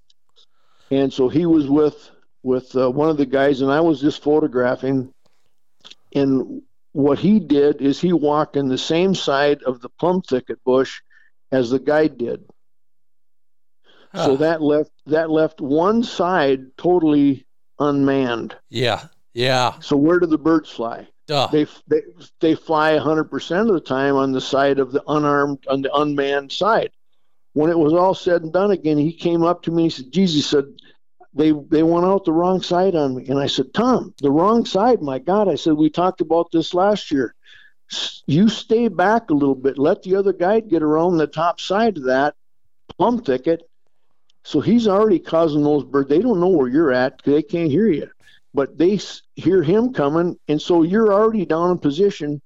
and so he was with with uh, one of the guys, and I was just photographing. And what he did is he walked in the same side of the plum thicket bush as the guide did. Huh. So that left that left one side totally unmanned. Yeah, yeah. So where do the birds fly? Duh. They they they fly 100% of the time on the side of the unarmed on the unmanned side when it was all said and done again, he came up to me and he said, Jesus said, they they went out the wrong side on me. And I said, Tom, the wrong side, my God. I said, we talked about this last year. You stay back a little bit. Let the other guy get around the top side of that plum thicket. So he's already causing those birds. They don't know where you're at. They can't hear you. but they hear him coming, and so you're already down in position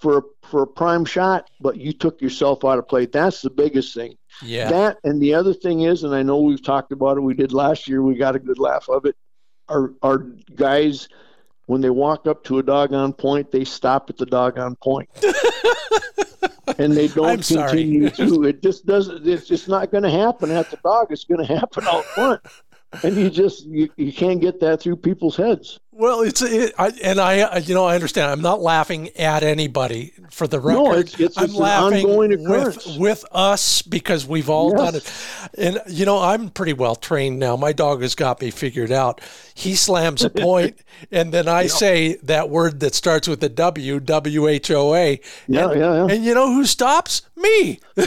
for for a prime shot, but you took yourself out of play. That's the biggest thing. Yeah. That and the other thing is, and I know we've talked about it. We did last year. We got a good laugh of it. Our our guys, when they walk up to a doggone point, they stop at the doggone point. and they don't continue to. It just doesn't. It's just not going to happen at the dog. It's going to happen out front, and you just you, you can't get that through people's heads. Well, it's it, I, and I, you know, I understand. I'm not laughing at anybody for the record. No, it's- it's- I'm it's laughing ongoing with occurrence. with us because we've all Yes. done it. And you know, I'm pretty well trained now. My dog has got me figured out. He slams a point, and then I say that word that starts with a W, W H O A. Yeah, and, yeah, yeah. And you know who stops? Me.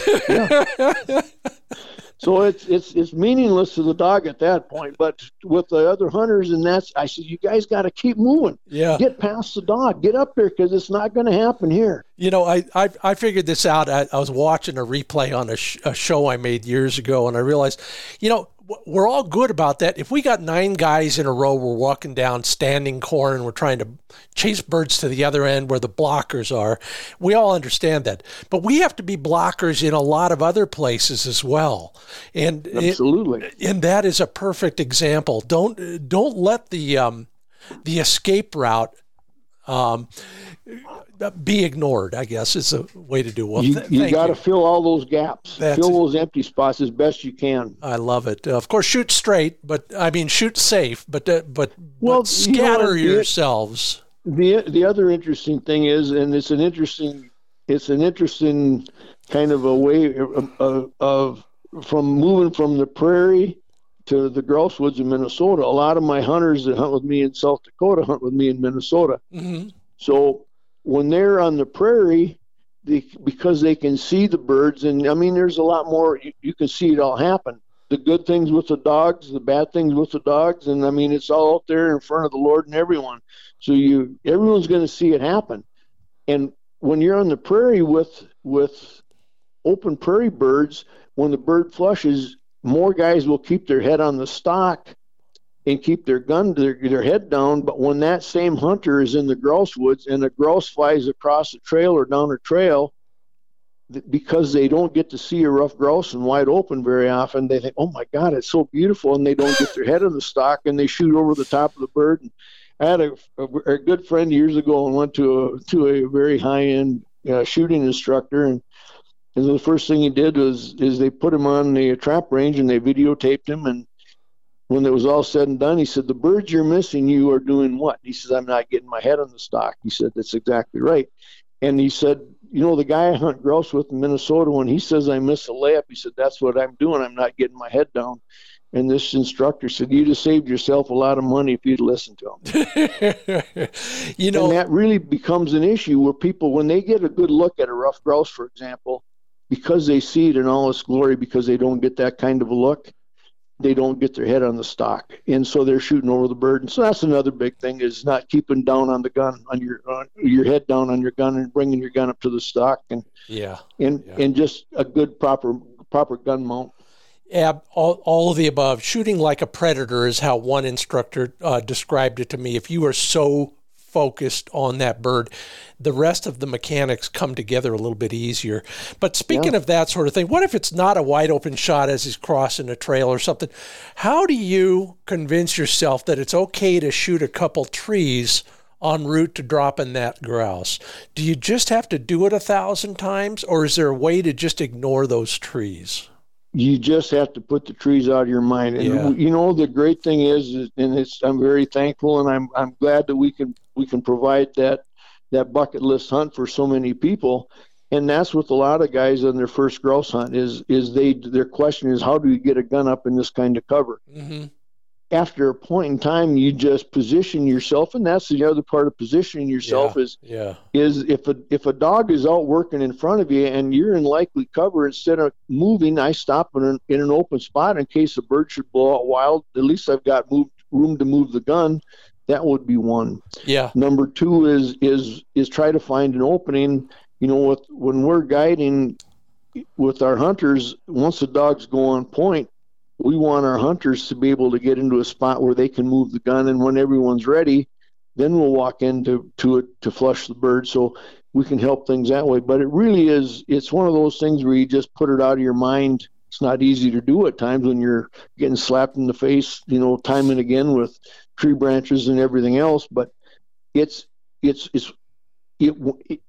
So it's it's it's meaningless to the dog at that point. But with the other hunters, and that's I said, you guys got to keep moving. Yeah. Get past the dog. Get up there because it's not going to happen here. You know, I, I, I figured this out. I, I was watching a replay on a, sh- a show I made years ago, and I realized, you know, we're all good about that. If we got nine guys in a row, we're walking down standing corn, we're trying to chase birds to the other end where the blockers are. We all understand that, but we have to be blockers in a lot of other places as well. And it- Absolutely. and that is a perfect example. Don't don't let the um, the escape route um, be ignored. I guess is a way to do. Well, you you got to fill all those gaps. That's fill those empty spots as best you can. I love it. Uh, of course, shoot straight, but I mean shoot safe. But uh, but, Well, but you know, scatter yourselves. the the other interesting thing is, and it's an interesting it's an interesting kind of a way of, of, of from moving from the prairie to the grouse woods in Minnesota. A lot of my hunters that hunt with me in South Dakota hunt with me in Minnesota. hmm So when they're on the prairie, they, because they can see the birds, and I mean, there's a lot more. You, you can see it all happen. The good things with the dogs, the bad things with the dogs, and I mean, it's all out there in front of the Lord and everyone. So you, everyone's going to see it happen. And when you're on the prairie with with open prairie birds, when the bird flushes, more guys will keep their head on the stock and keep their gun their, their head down. But when that same hunter is in the grouse woods and a grouse flies across a trail or down a trail, because they don't get to see a rough grouse and wide open very often, they think, "Oh my God, it's so beautiful," and they don't get their head on the stock and they shoot over the top of the bird. And I had a, a, a good friend years ago and went to a to a very high end uh, shooting instructor and. And the first thing he did was is they put him on the trap range and they videotaped him and when it was all said and done, he said, The birds you're missing, you are doing what? He says, I'm not getting my head on the stock. He said, That's exactly right. And he said, You know, the guy I hunt grouse with in Minnesota, when he says I miss a layup, he said, That's what I'm doing. I'm not getting my head down. And this instructor said, You just saved yourself a lot of money if you'd listened to him. you know, and that really becomes an issue where people, when they get a good look at a rough grouse, for example, because they see it in all its glory, because they don't get that kind of a look, they don't get their head on the stock, and so they're shooting over the bird. And so that's another big thing is not keeping down on the gun, on your on your head down on your gun, and bringing your gun up to the stock, and yeah. and Yeah. and just a good proper proper gun mount. Yeah, all, all of the above. Shooting like a predator is how one instructor uh, described it to me. If you are so focused on that bird, the rest of the mechanics come together a little bit easier. But speaking of that sort of thing, what if it's not a wide open shot as he's crossing a trail or something? How do you convince yourself that it's okay to shoot a couple trees? En route to dropping that grouse, do you just have to do it a thousand times, or is there a way to just ignore those trees? you just have to put the trees out of your mind. And Yeah. you know the great thing is, is and it's I'm very thankful and I'm I'm glad that we can we can provide that that bucket list hunt for so many people. And that's with a lot of guys on their first grouse hunt is is they their question is how do you get a gun up in this kind of cover? mm-hmm. After a point in time, you just position yourself, and that's the other part of positioning yourself is Yeah. is if a if a dog is out working in front of you and you're in likely cover, instead of moving, I stop in an, in an open spot in case a bird should blow out wild. At least I've got moved, room to move the gun. That would be one. Yeah. Number two is is is try to find an opening. You know, with when we're guiding with our hunters, once the dogs go on point, we want our hunters to be able to get into a spot where they can move the gun, and when everyone's ready, then we'll walk into to it to flush the bird. So we can help things that way. But it really is it's one of those things where you just put it out of your mind. It's not easy to do at times when you're getting slapped in the face, you know, time and again with tree branches and everything else. But it's it's it's it,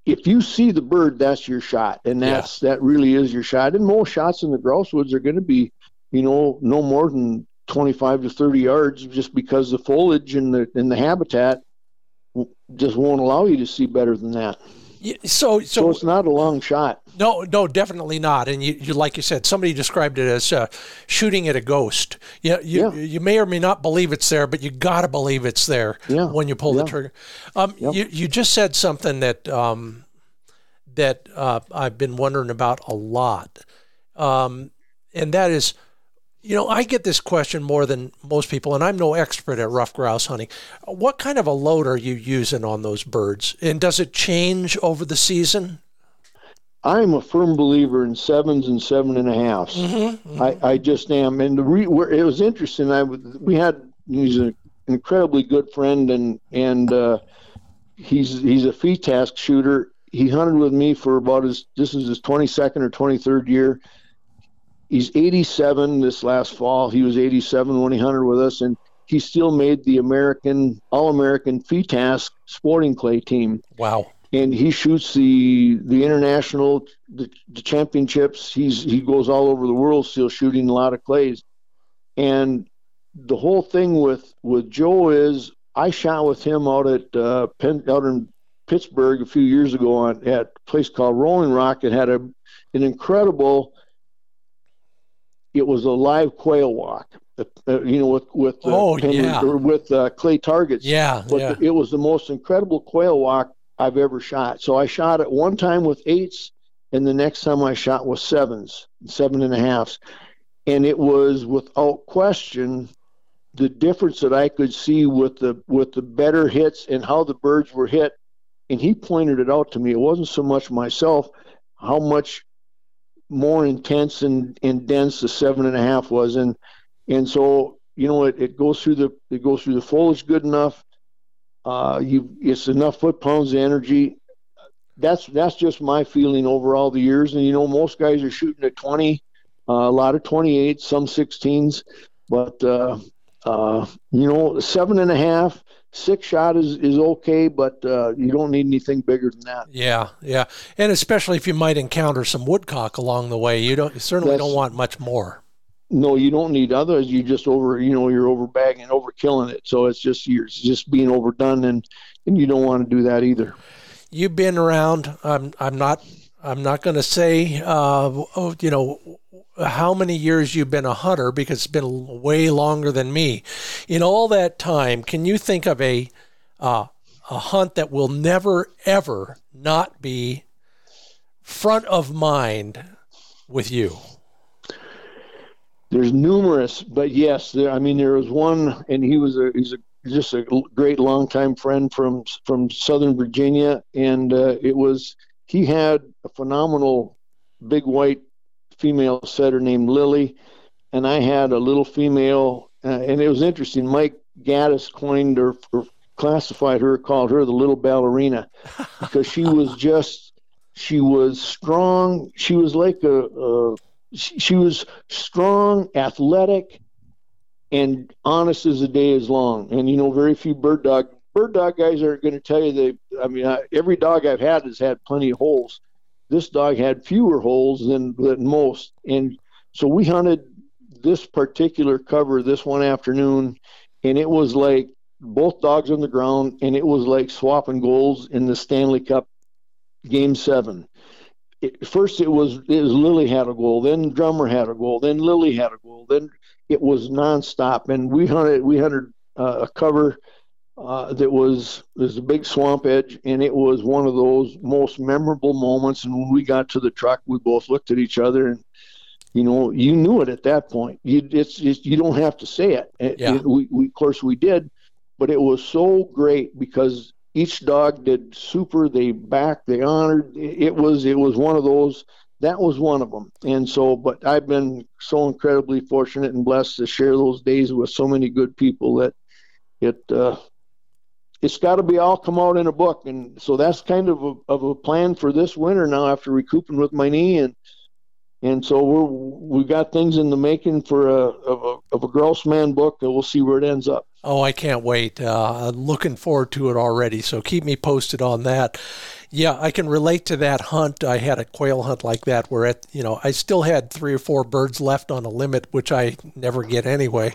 if you see the bird, that's your shot, and that's yeah. that really is your shot. And most shots in the grouse woods are going to be, you know, no more than 25 to 30 yards, just because the foliage and the and the habitat just won't allow you to see better than that. So, so, so, it's not a long shot. No, no, definitely not. And you, you like you said, somebody described it as uh, shooting at a ghost. You, you, yeah. you may or may not believe it's there, but you got to believe it's there yeah. when you pull yeah. the trigger. Um, yep. you, you just said something that um, that uh, I've been wondering about a lot, um, and that is you know, I get this question more than most people, and I'm no expert at ruffed grouse hunting. What kind of a load are you using on those birds? And does it change over the season? I'm a firm believer in sevens and seven and a halfs. Mm-hmm, mm-hmm. I, I just am. And the re, it was interesting. I we had he's an incredibly good friend, and and uh, he's he's a FITASC shooter. He hunted with me for about his this is his 22nd or 23rd year he's 87 this last fall. He was 87 when he hunted with us, and he still made the American All American FITASC sporting clay team. Wow! And he shoots the the international the, the championships. He's he goes all over the world still shooting a lot of clays. And the whole thing with with Joe is I shot with him out at uh, Penn, out in Pittsburgh a few years ago on at a place called Rolling Rock. It had a an incredible it was a live quail walk. Uh, you know, with with uh, oh, yeah. with uh, clay targets. Yeah, but yeah. it was the most incredible quail walk I've ever shot. So I shot it one time with eights, and the next time I shot with sevens, seven and a halfs, and it was without question the difference that I could see with the with the better hits and how the birds were hit. And he pointed it out to me. It wasn't so much myself, how much more intense and, and dense the seven and a half was. And and so you know it, it goes through the it goes through the foliage good enough. Uh you it's enough foot pounds of energy. That's that's just my feeling over all the years. And you know most guys are shooting at 20 uh, a lot of 28 some 16s but uh uh you know seven and a half six shot is, is okay, but uh, you don't need anything bigger than that. Yeah, yeah, and especially if you might encounter some woodcock along the way, you don't you certainly That's, don't want much more. No, you don't need others. You just over, you know, you're over bagging, over killing it. So it's just you're just being overdone, and and you don't want to do that either. You've been around. I'm I'm not I'm not going to say, uh, oh, you know, how many years you've been a hunter because it's been way longer than me. In all that time, can you think of a uh, a hunt that will never ever not be front of mind with you? There's numerous, but yes, there, I mean there was one, and he was a he's a just a great longtime friend from from Southern Virginia, and uh, it was he had a phenomenal big white female setter named Lily, and I had a little female, uh, and it was interesting. Mike Gaddis coined or, or classified her, called her the little ballerina, because she was just, she was strong. She was like a, a she, she was strong, athletic, and honest as the day is long. And you know, very few bird dog bird dog guys are going to tell you they. I mean, I, every dog I've had has had plenty of holes. This dog had fewer holes than than most, and so we hunted this particular cover this one afternoon, and it was like both dogs on the ground, and it was like swapping goals in the Stanley Cup Game Seven. It, first, it was it was Lily had a goal, then Drummer had a goal, then Lily had a goal, then it was nonstop, and we hunted we hunted uh, a cover uh, that was there's a big swamp edge, and it was one of those most memorable moments. And when we got to the truck, we both looked at each other, and you know, you knew it at that point. You it's, it's you don't have to say it. it yeah. It, we, we of course we did, but it was so great because each dog did super. They backed, they honored. It was it was one of those that was one of them. And so, but I've been so incredibly fortunate and blessed to share those days with so many good people that it uh, it's got to be all come out in a book. And so that's kind of a, of a plan for this winter now after recouping with my knee and and so we're we got things in the making for a of a, of a grouse man book and we'll see where it ends up. Oh, I can't wait. Uh, looking forward to it already. So keep me posted on that. Yeah, I can relate to that hunt. I had a quail hunt like that where at you know I still had three or four birds left on a limit, which I never get anyway.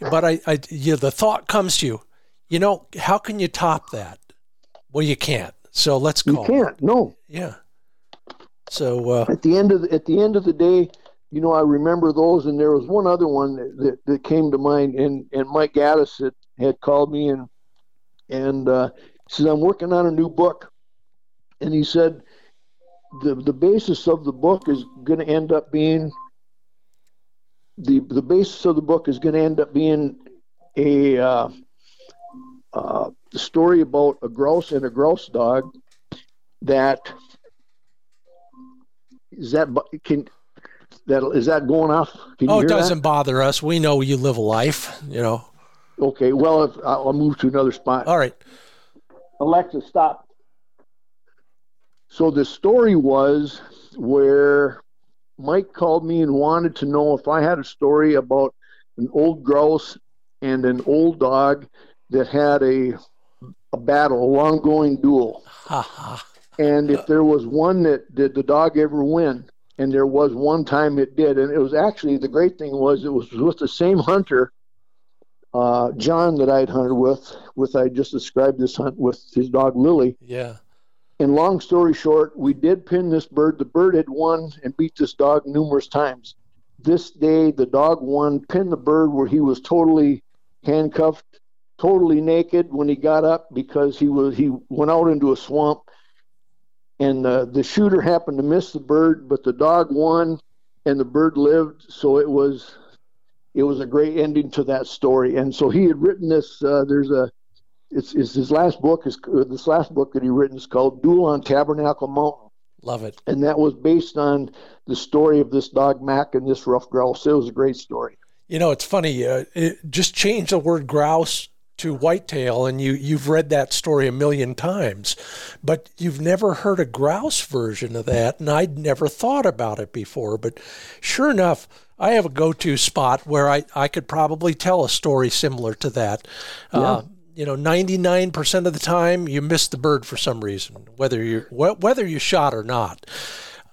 But I, I know, the thought comes to you, you know, how can you top that? Well, you can't. So let's go. You can't. No. Yeah. So uh, at the end of the, at the end of the day, you know, I remember those, and there was one other one that, that came to mind, and and Mike Gaddis had, had called me and and uh, says I'm working on a new book, and he said the the basis of the book is going to end up being the the basis of the book is going to end up being a uh, uh, the story about a grouse and a grouse dog that is that can that is that going off? Can oh, it doesn't that? bother us. We know you live a life. You know. Okay. Well, if, I'll move to another spot. All right. Alexa, stop. So the story was where Mike called me and wanted to know if I had a story about an old grouse and an old dog that had a a battle, a long going duel. and if there was one that did the dog ever win, and there was one time it did, and it was actually the great thing was it was with the same hunter, uh, John that I'd hunted with, with I just described this hunt with his dog Lily. Yeah. And long story short, we did pin this bird. The bird had won and beat this dog numerous times. This day, the dog won, pinned the bird where he was totally handcuffed, totally naked when he got up because he was he went out into a swamp and uh, the shooter happened to miss the bird, but the dog won, and the bird lived. So it was it was a great ending to that story. And so he had written this. Uh, there's a it's, it's his last book is uh, this last book that he written is called Duel on Tabernacle Mountain. Love it. And that was based on the story of this dog Mac and this rough grouse. It was a great story. You know, it's funny. Uh, it, just change the word grouse to whitetail and you you've read that story a million times but you've never heard a grouse version of that and I'd never thought about it before but sure enough I have a go-to spot where I, I could probably tell a story similar to that yeah. uh, you know 99% of the time you miss the bird for some reason whether you whether you shot or not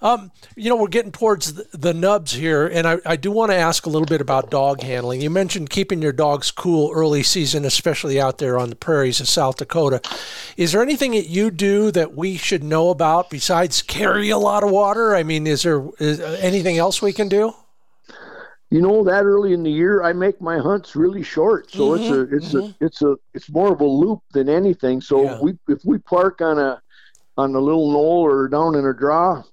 um, you know, we're getting towards the, the nubs here, and I, I do want to ask a little bit about dog handling. You mentioned keeping your dogs cool early season, especially out there on the prairies of South Dakota. Is there anything that you do that we should know about besides carry a lot of water? I mean, is there is anything else we can do? You know, that early in the year, I make my hunts really short, so mm-hmm, it's a it's mm-hmm. a it's a it's more of a loop than anything. So yeah. we if we park on a on a little knoll or down in a draw,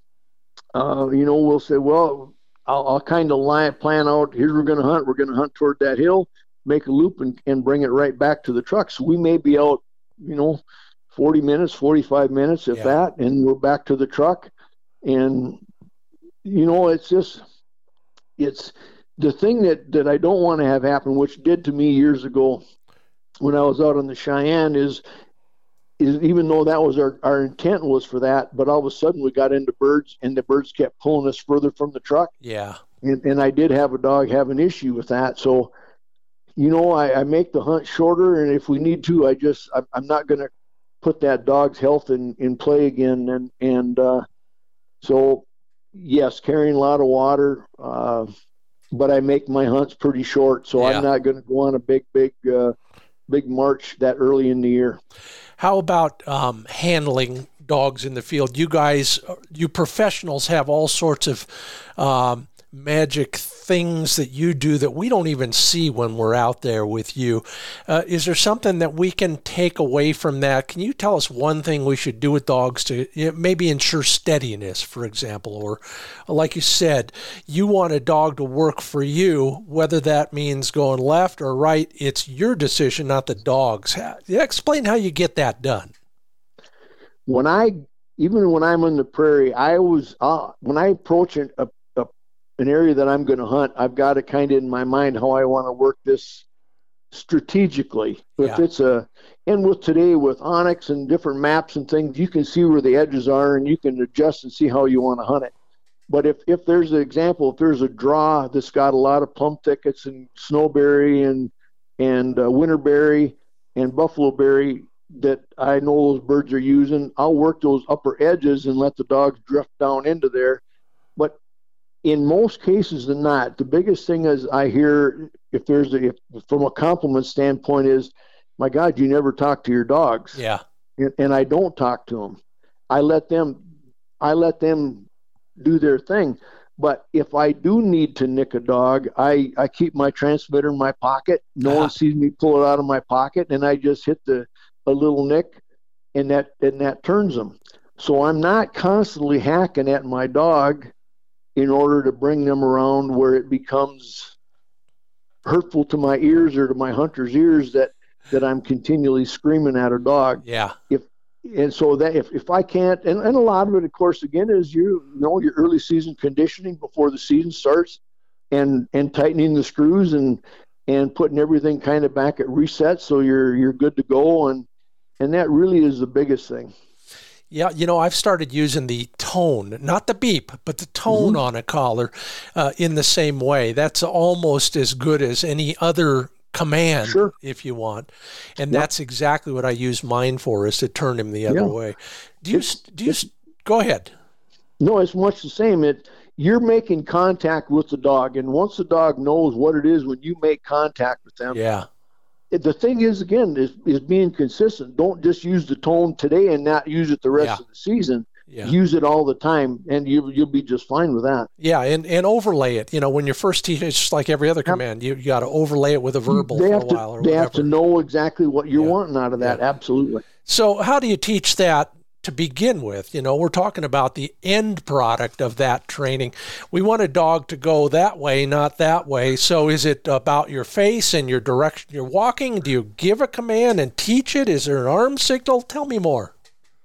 uh, you know, we'll say, well, I'll, I'll kind of plan out. Here's we're going to hunt. We're going to hunt toward that hill, make a loop, and, and bring it right back to the truck. So we may be out, you know, 40 minutes, 45 minutes, if yeah. that, and we're back to the truck. And you know, it's just, it's the thing that that I don't want to have happen, which did to me years ago when I was out on the Cheyenne, is is even though that was our, our intent was for that, but all of a sudden we got into birds and the birds kept pulling us further from the truck. Yeah. And, and I did have a dog have an issue with that. So, you know, I, I make the hunt shorter and if we need to, I just, I, I'm not going to put that dog's health in, in play again. And, and, uh, so yes, carrying a lot of water, uh, but I make my hunts pretty short. So yeah. I'm not going to go on a big, big, uh, big march that early in the year. How about um, handling dogs in the field? You guys, you professionals, have all sorts of um, magic things that you do that we don't even see when we're out there with you. Uh, is there something that we can take away from that? Can you tell us one thing we should do with dogs to you know, maybe ensure steadiness, for example? Or, like you said, you want a dog to work for you, whether that means going left or right, it's your decision, not the dog's. Explain how you get that done. When I even when I'm in the prairie, I always uh, when I approach a, an area that I'm going to hunt, I've got it kind of in my mind how I want to work this strategically. If Yeah. it's a and with today with onX and different maps and things, you can see where the edges are and you can adjust and see how you want to hunt it. But if, if there's an example, if there's a draw that's got a lot of plum thickets and snowberry and and uh, winterberry and buffalo berry that I know those birds are using, I'll work those upper edges and let the dogs drift down into there. In most cases than not, the biggest thing is I hear if there's a, if, from a compliment standpoint is, my God, you never talk to your dogs Yeah. and, and I don't talk to them. I let them, I let them do their thing. But if I do need to nick a dog, I, I keep my transmitter in my pocket. No Uh-huh. one sees me pull it out of my pocket, and I just hit the a little nick, and that and that turns them. So I'm not constantly hacking at my dog in order to bring them around where it becomes hurtful to my ears or to my hunter's ears that that I'm continually screaming at a dog Yeah. If and so that if, if I can't, and, and a lot of it, of course, again, is you, you know your early season conditioning before the season starts, and and tightening the screws and and putting everything kind of back at reset so you're you're good to go, and and that really is the biggest thing. Yeah, you know, I've started using the tone, not the beep, but the tone Mm-hmm. on a collar uh, in the same way. That's almost as good as any other command, Sure. if you want. And Yep. that's exactly what I use mine for, is to turn him the other Yeah. way. Do you? It's- do you? Go ahead. No, it's much the same. It you're making contact with the dog, and once the dog knows what it is when you make contact with them, Yeah. The thing is again is is being consistent. Don't just use the tone today and not use it the rest Yeah. of the season. Yeah. Use it all the time, and you you'll be just fine with that. Yeah, and, and overlay it. You know, when you're first teaching, it's just like every other command. You, you got to overlay it with a verbal they for have a to while or they whatever. have to know exactly what you're Yeah. wanting out of that. Absolutely. So, how do you teach that to begin with? You know, we're talking about the end product of that training. We want a dog to go that way, not that way. So, is it about your face and your direction you're walking? Do you give a command and teach it? Is there an arm signal? Tell me more.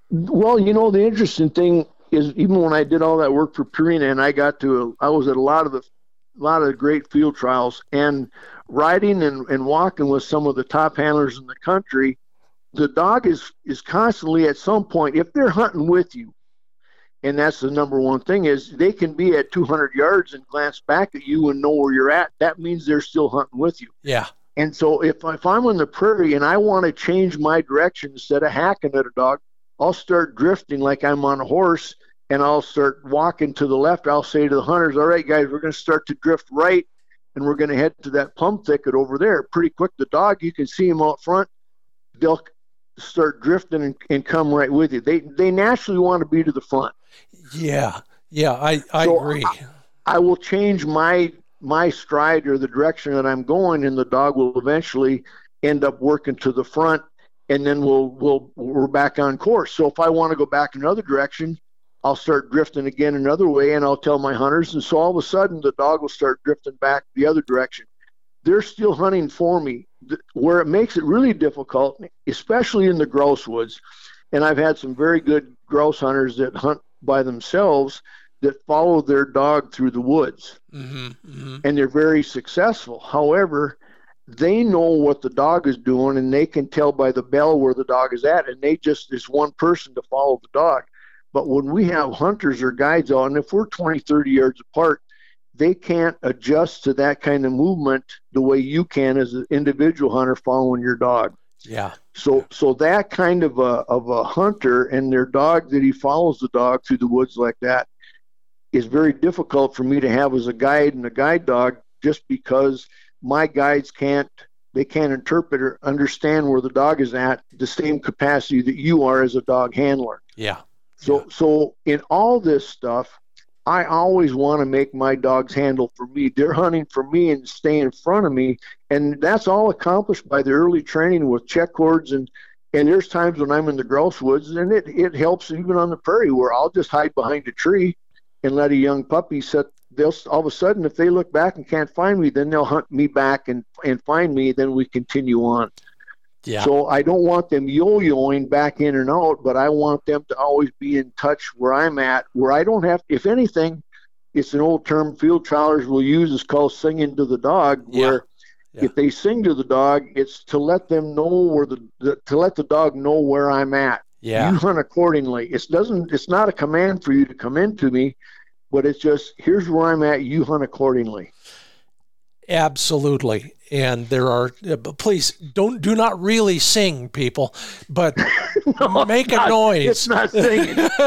Well, you know the interesting thing is even when I did all that work for Purina and I got to I was at a lot of the a lot of the great field trials and riding and, and walking with some of the top handlers in the country, the dog is is constantly at some point if they're hunting with you, and that's the number one thing is they can be at 200 yards and glance back at you and know where you're at. That means they're still hunting with you. Yeah. And so if, if I'm on the prairie and I want to change my direction instead of hacking at a dog, I'll start drifting like I'm on a horse and I'll start walking to the left. I'll say to the hunters, all right, guys, we're going to start to drift right and we're going to head to that plum thicket over there. Pretty quick, the dog, you can see him out front. They'll start drifting and, and come right with you. They, they naturally want to be to the front. Yeah. Yeah. I, I So, agree. I will change my my stride or the direction that I'm going, and the dog will eventually end up working to the front, and then we'll we'll we're back on course. So if I want to go back another direction, I'll start drifting again another way, and I'll tell my hunters, and so all of a sudden the dog will start drifting back the other direction. They're still hunting for me. Where it makes it really difficult, especially in the grouse woods, and I've had some very good grouse hunters that hunt by themselves that follow their dog through the woods mm-hmm, mm-hmm. and they're very successful. However, they know what the dog is doing and they can tell by the bell where the dog is at and they just is one person to follow the dog. But when we have hunters or guides on, if we're 20, 30 yards apart, they can't adjust to that kind of movement the way you can as an individual hunter following your dog. Yeah. So so that kind of a of a hunter and their dog that he follows the dog through the woods like that is very difficult for me to have as a guide and a guide dog just because my guides can't they can't interpret or understand where the dog is at the same capacity that you are as a dog handler. Yeah. So so in all this stuff, I always want to make my dogs handle for me. They're hunting for me and stay in front of me, and that's all accomplished by the early training with check cords and and there's times when I'm in the grouse woods and it it helps even on the prairie where I'll just hide behind a tree and let a young puppy set. They'll all of a sudden if they look back and can't find me, then they'll hunt me back and and find me. Then we continue on. Yeah. So I don't want them yo-yoing back in and out, but I want them to always be in touch where I'm at, where I don't have. If anything, it's an old term field trialers will use. It's called singing to the dog, Yeah. where Yeah. if they sing to the dog, it's to let them know where the, the to let the dog know where I'm at. Yeah. You hunt accordingly. It doesn't. It's not a command for you to come into me, but it's just here's where I'm at. You hunt accordingly. Absolutely. And there are, uh, please don't, do not really sing, people, but make a Not- noise. It's not singing.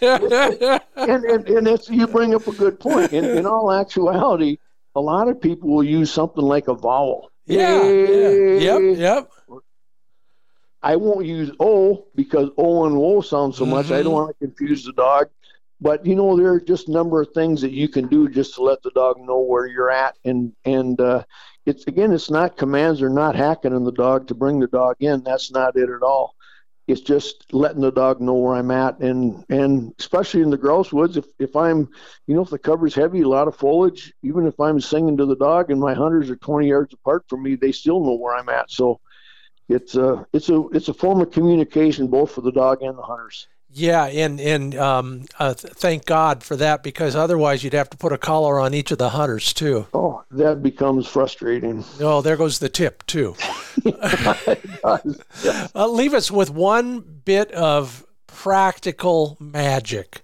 and, and, and it's, you bring up a good point. In, in all actuality, a lot of people will use something like a vowel. yeah. yeah. Yep. Yep. I won't use O because O and O sound so much. I Mhm. don't want to confuse the dog. But you know, there are just a number of things that you can do just to let the dog know where you're at. And and uh, it's again, it's not commands or not hacking on the dog to bring the dog in. That's not it at all. It's just letting the dog know where I'm at, and and especially in the grouse woods, if if I'm, you know, if the cover's heavy, a lot of foliage, even if I'm singing to the dog and my hunters are 20 yards apart from me, they still know where I'm at. So it's a it's a it's a form of communication both for the dog and the hunters. Yeah, and and um, uh, th- thank God for that because otherwise you'd have to put a collar on each of the hunters too. Oh, that becomes frustrating. Oh, there goes the tip too. Uh, leave us with one bit of practical magic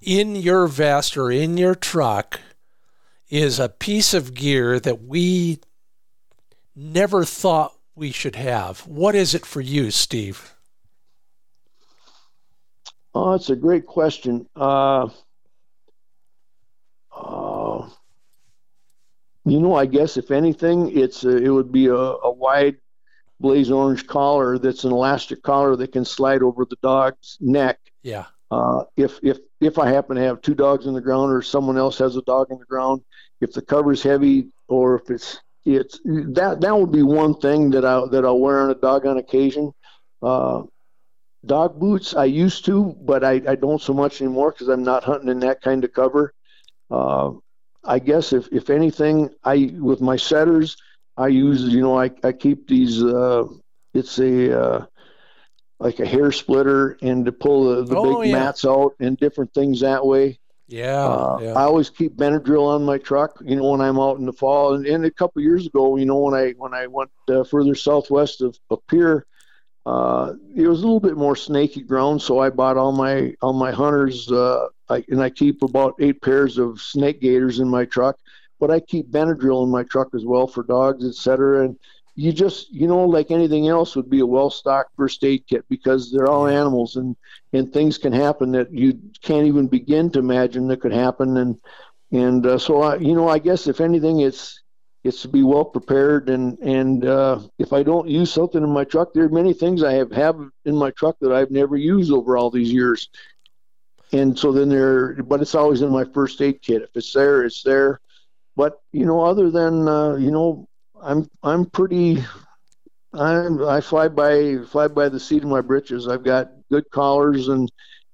in your vest or in your truck is a piece of gear that we never thought we should have. What is it for you, Steve? Oh, it's a great question. Uh, uh, you know, I guess if anything, it's a, it would be a, a wide blaze orange collar that's an elastic collar that can slide over the dog's neck. Yeah. Uh, if if if I happen to have two dogs in the ground or someone else has a dog in the ground, if the cover's heavy or if it's it's that that would be one thing that I that I'll wear on a dog on occasion. Uh, dog boots I used to, but I, I don't so much anymore because I'm not hunting in that kind of cover. Uh, I guess if if anything, I with my setters, I use you know I I keep these. Uh, it's a uh, like a hair splitter and to pull the, the Oh, big yeah. mats out and different things that way. Yeah. Uh, yeah. I always keep Benadryl on my truck, you know, when I'm out in the fall. And, and a couple years ago, you know, when I when I went uh, further southwest of, of Pierre, uh, it was a little bit more snaky ground, so I bought all my all my hunters, uh, I, and I keep about eight pairs of snake gaiters in my truck. But I keep Benadryl in my truck as well for dogs, etc. And you just, you know, like anything else, would be a well-stocked first aid kit because they're all animals, and and things can happen that you can't even begin to imagine that could happen. And and uh, so I, you know, I guess if anything, it's it's to be well prepared and and uh, if I don't use something in my truck, there are many things I have have in my truck that I've never used over all these years. And so then there, but it's always in my first aid kit. If it's there, it's there. But you know, other than uh, you know, I'm I'm pretty. I'm I fly by fly by the seat of my britches. I've got good collars and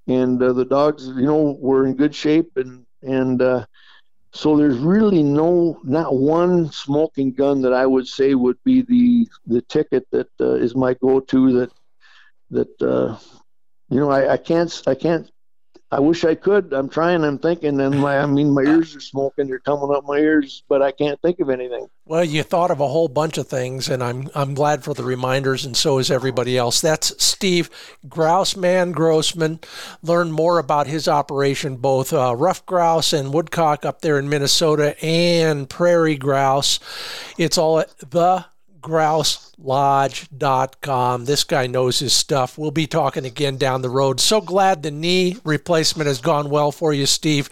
and uh, the dogs, you know, were in good shape and and uh, so there's really no not one smoking gun that I would say would be the the ticket that uh, is my go-to that that uh, you know I, I can't I can't I wish I could I'm trying I'm thinking and my I mean my ears are smoking they're coming up my ears but I can't think of anything Well, you thought of a whole bunch of things, and I'm I'm glad for the reminders, and so is everybody else. That's Steve Grouseman Grossman. Learn more about his operation, both uh, ruffed grouse and woodcock up there in Minnesota, and prairie grouse. It's all at the grouselodge.com. This guy knows his stuff. We'll be talking again down the road. So glad the knee replacement has gone well for you, Steve.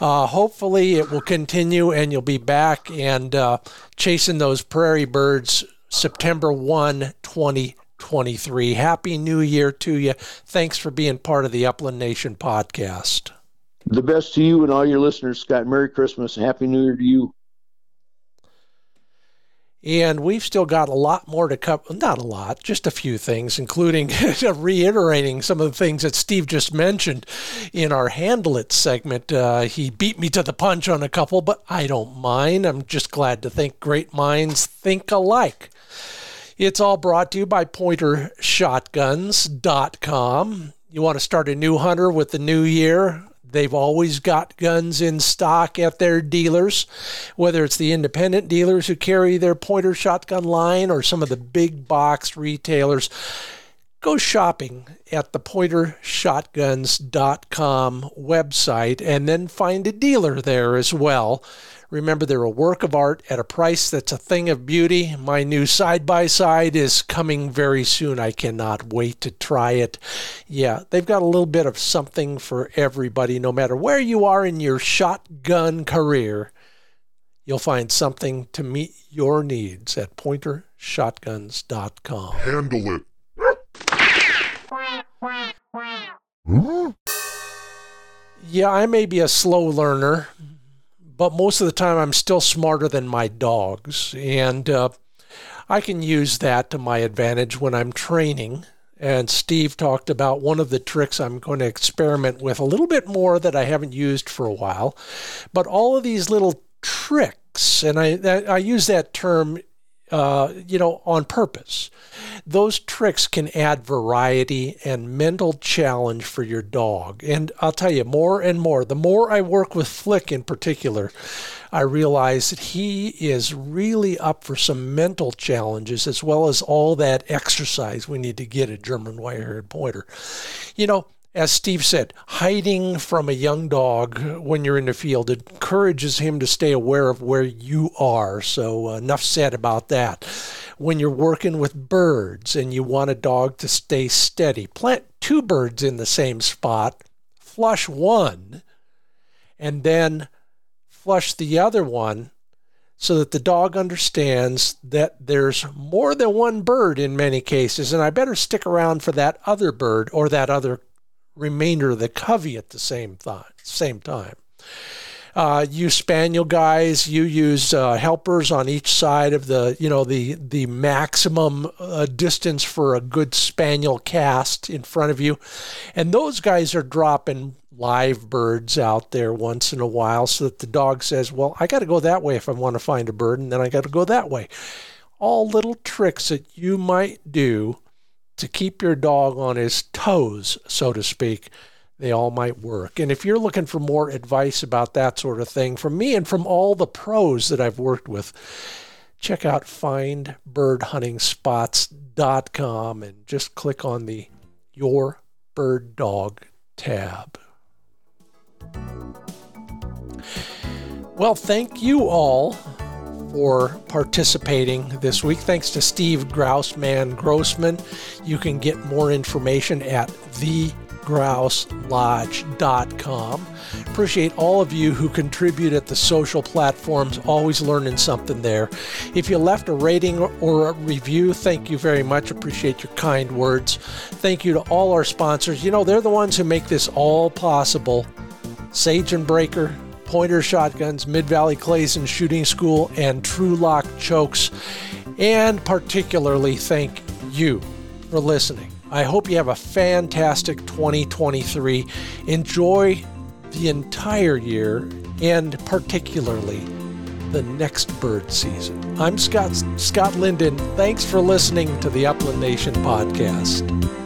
Uh, hopefully, it will continue and you'll be back and uh, chasing those prairie birds September 1, 2023. Happy New Year to you. Thanks for being part of the Upland Nation podcast. the best to you and all your listeners Scott Merry Christmas and Happy New Year to you And we've still got a lot more to cover. Not a lot, just a few things, including reiterating some of the things that Steve just mentioned in our Handle It segment. Uh, he beat me to the punch on a couple, but I don't mind. I'm just glad to think great minds think alike. It's all brought to you by PointerShotguns.com. You want to start a new hunter with the new year? They've always got guns in stock at their dealers, whether it's the independent dealers who carry their pointer shotgun line or some of the big box retailers. Go shopping at the pointershotguns.com website and then find a dealer there as well. Remember, they're a work of art at a price that's a thing of beauty. My new side by side is coming very soon. I cannot wait to try it. Yeah, they've got a little bit of something for everybody, no matter where you are in your shotgun career. You'll find something to meet your needs at pointershotguns.com. Handle it. Yeah, I may be a slow learner, but most of the time I'm still smarter than my dogs. And uh, I can use that to my advantage when I'm training. And Steve talked about one of the tricks I'm going to experiment with a little bit more that I haven't used for a while. But all of these little tricks, and I, I use that term uh, you know, on purpose. Those tricks can add variety and mental challenge for your dog. And I'll tell you more and more. The more I work with Flick in particular, I realize that he is really up for some mental challenges as well as all that exercise we need to get a German wire-haired pointer. You know, as Steve said, hiding from a young dog when you're in the field encourages him to stay aware of where you are. So, uh, enough said about that. When you're working with birds and you want a dog to stay steady, plant two birds in the same spot, flush one, and then flush the other one so that the dog understands that there's more than one bird in many cases, and I better stick around for that other bird or that other remainder of the covey at the same time. Same time. Uh, you spaniel guys, you use uh, helpers on each side of the, you know, the the maximum uh, distance for a good spaniel cast in front of you, and those guys are dropping live birds out there once in a while, so that the dog says, "Well, I got to go that way if I want to find a bird, and then I got to go that way." All little tricks that you might do to keep your dog on his toes, so to speak, they all might work. And if you're looking for more advice about that sort of thing from me and from all the pros that I've worked with, check out findbirdhuntingspots.com and just click on the Your Bird Dog tab. Well, thank you all for participating this week. Thanks to Steve Grouseman Grossman. You can get more information at thegrouselodge.com. Appreciate all of you who contribute at the social platforms, always learning something there. If you left a rating or a review, thank you very much. Appreciate your kind words. Thank you to all our sponsors. You know, they're the ones who make this all possible. Sage and Braker, Pointer Shotguns, Mid Valley Clays and Shooting School, and Trulock Chokes. And particularly thank you for listening. I hope you have a fantastic 2023. Enjoy the entire year and particularly the next bird season. I'm Scott Scott Linden. Thanks for listening to the Upland Nation podcast.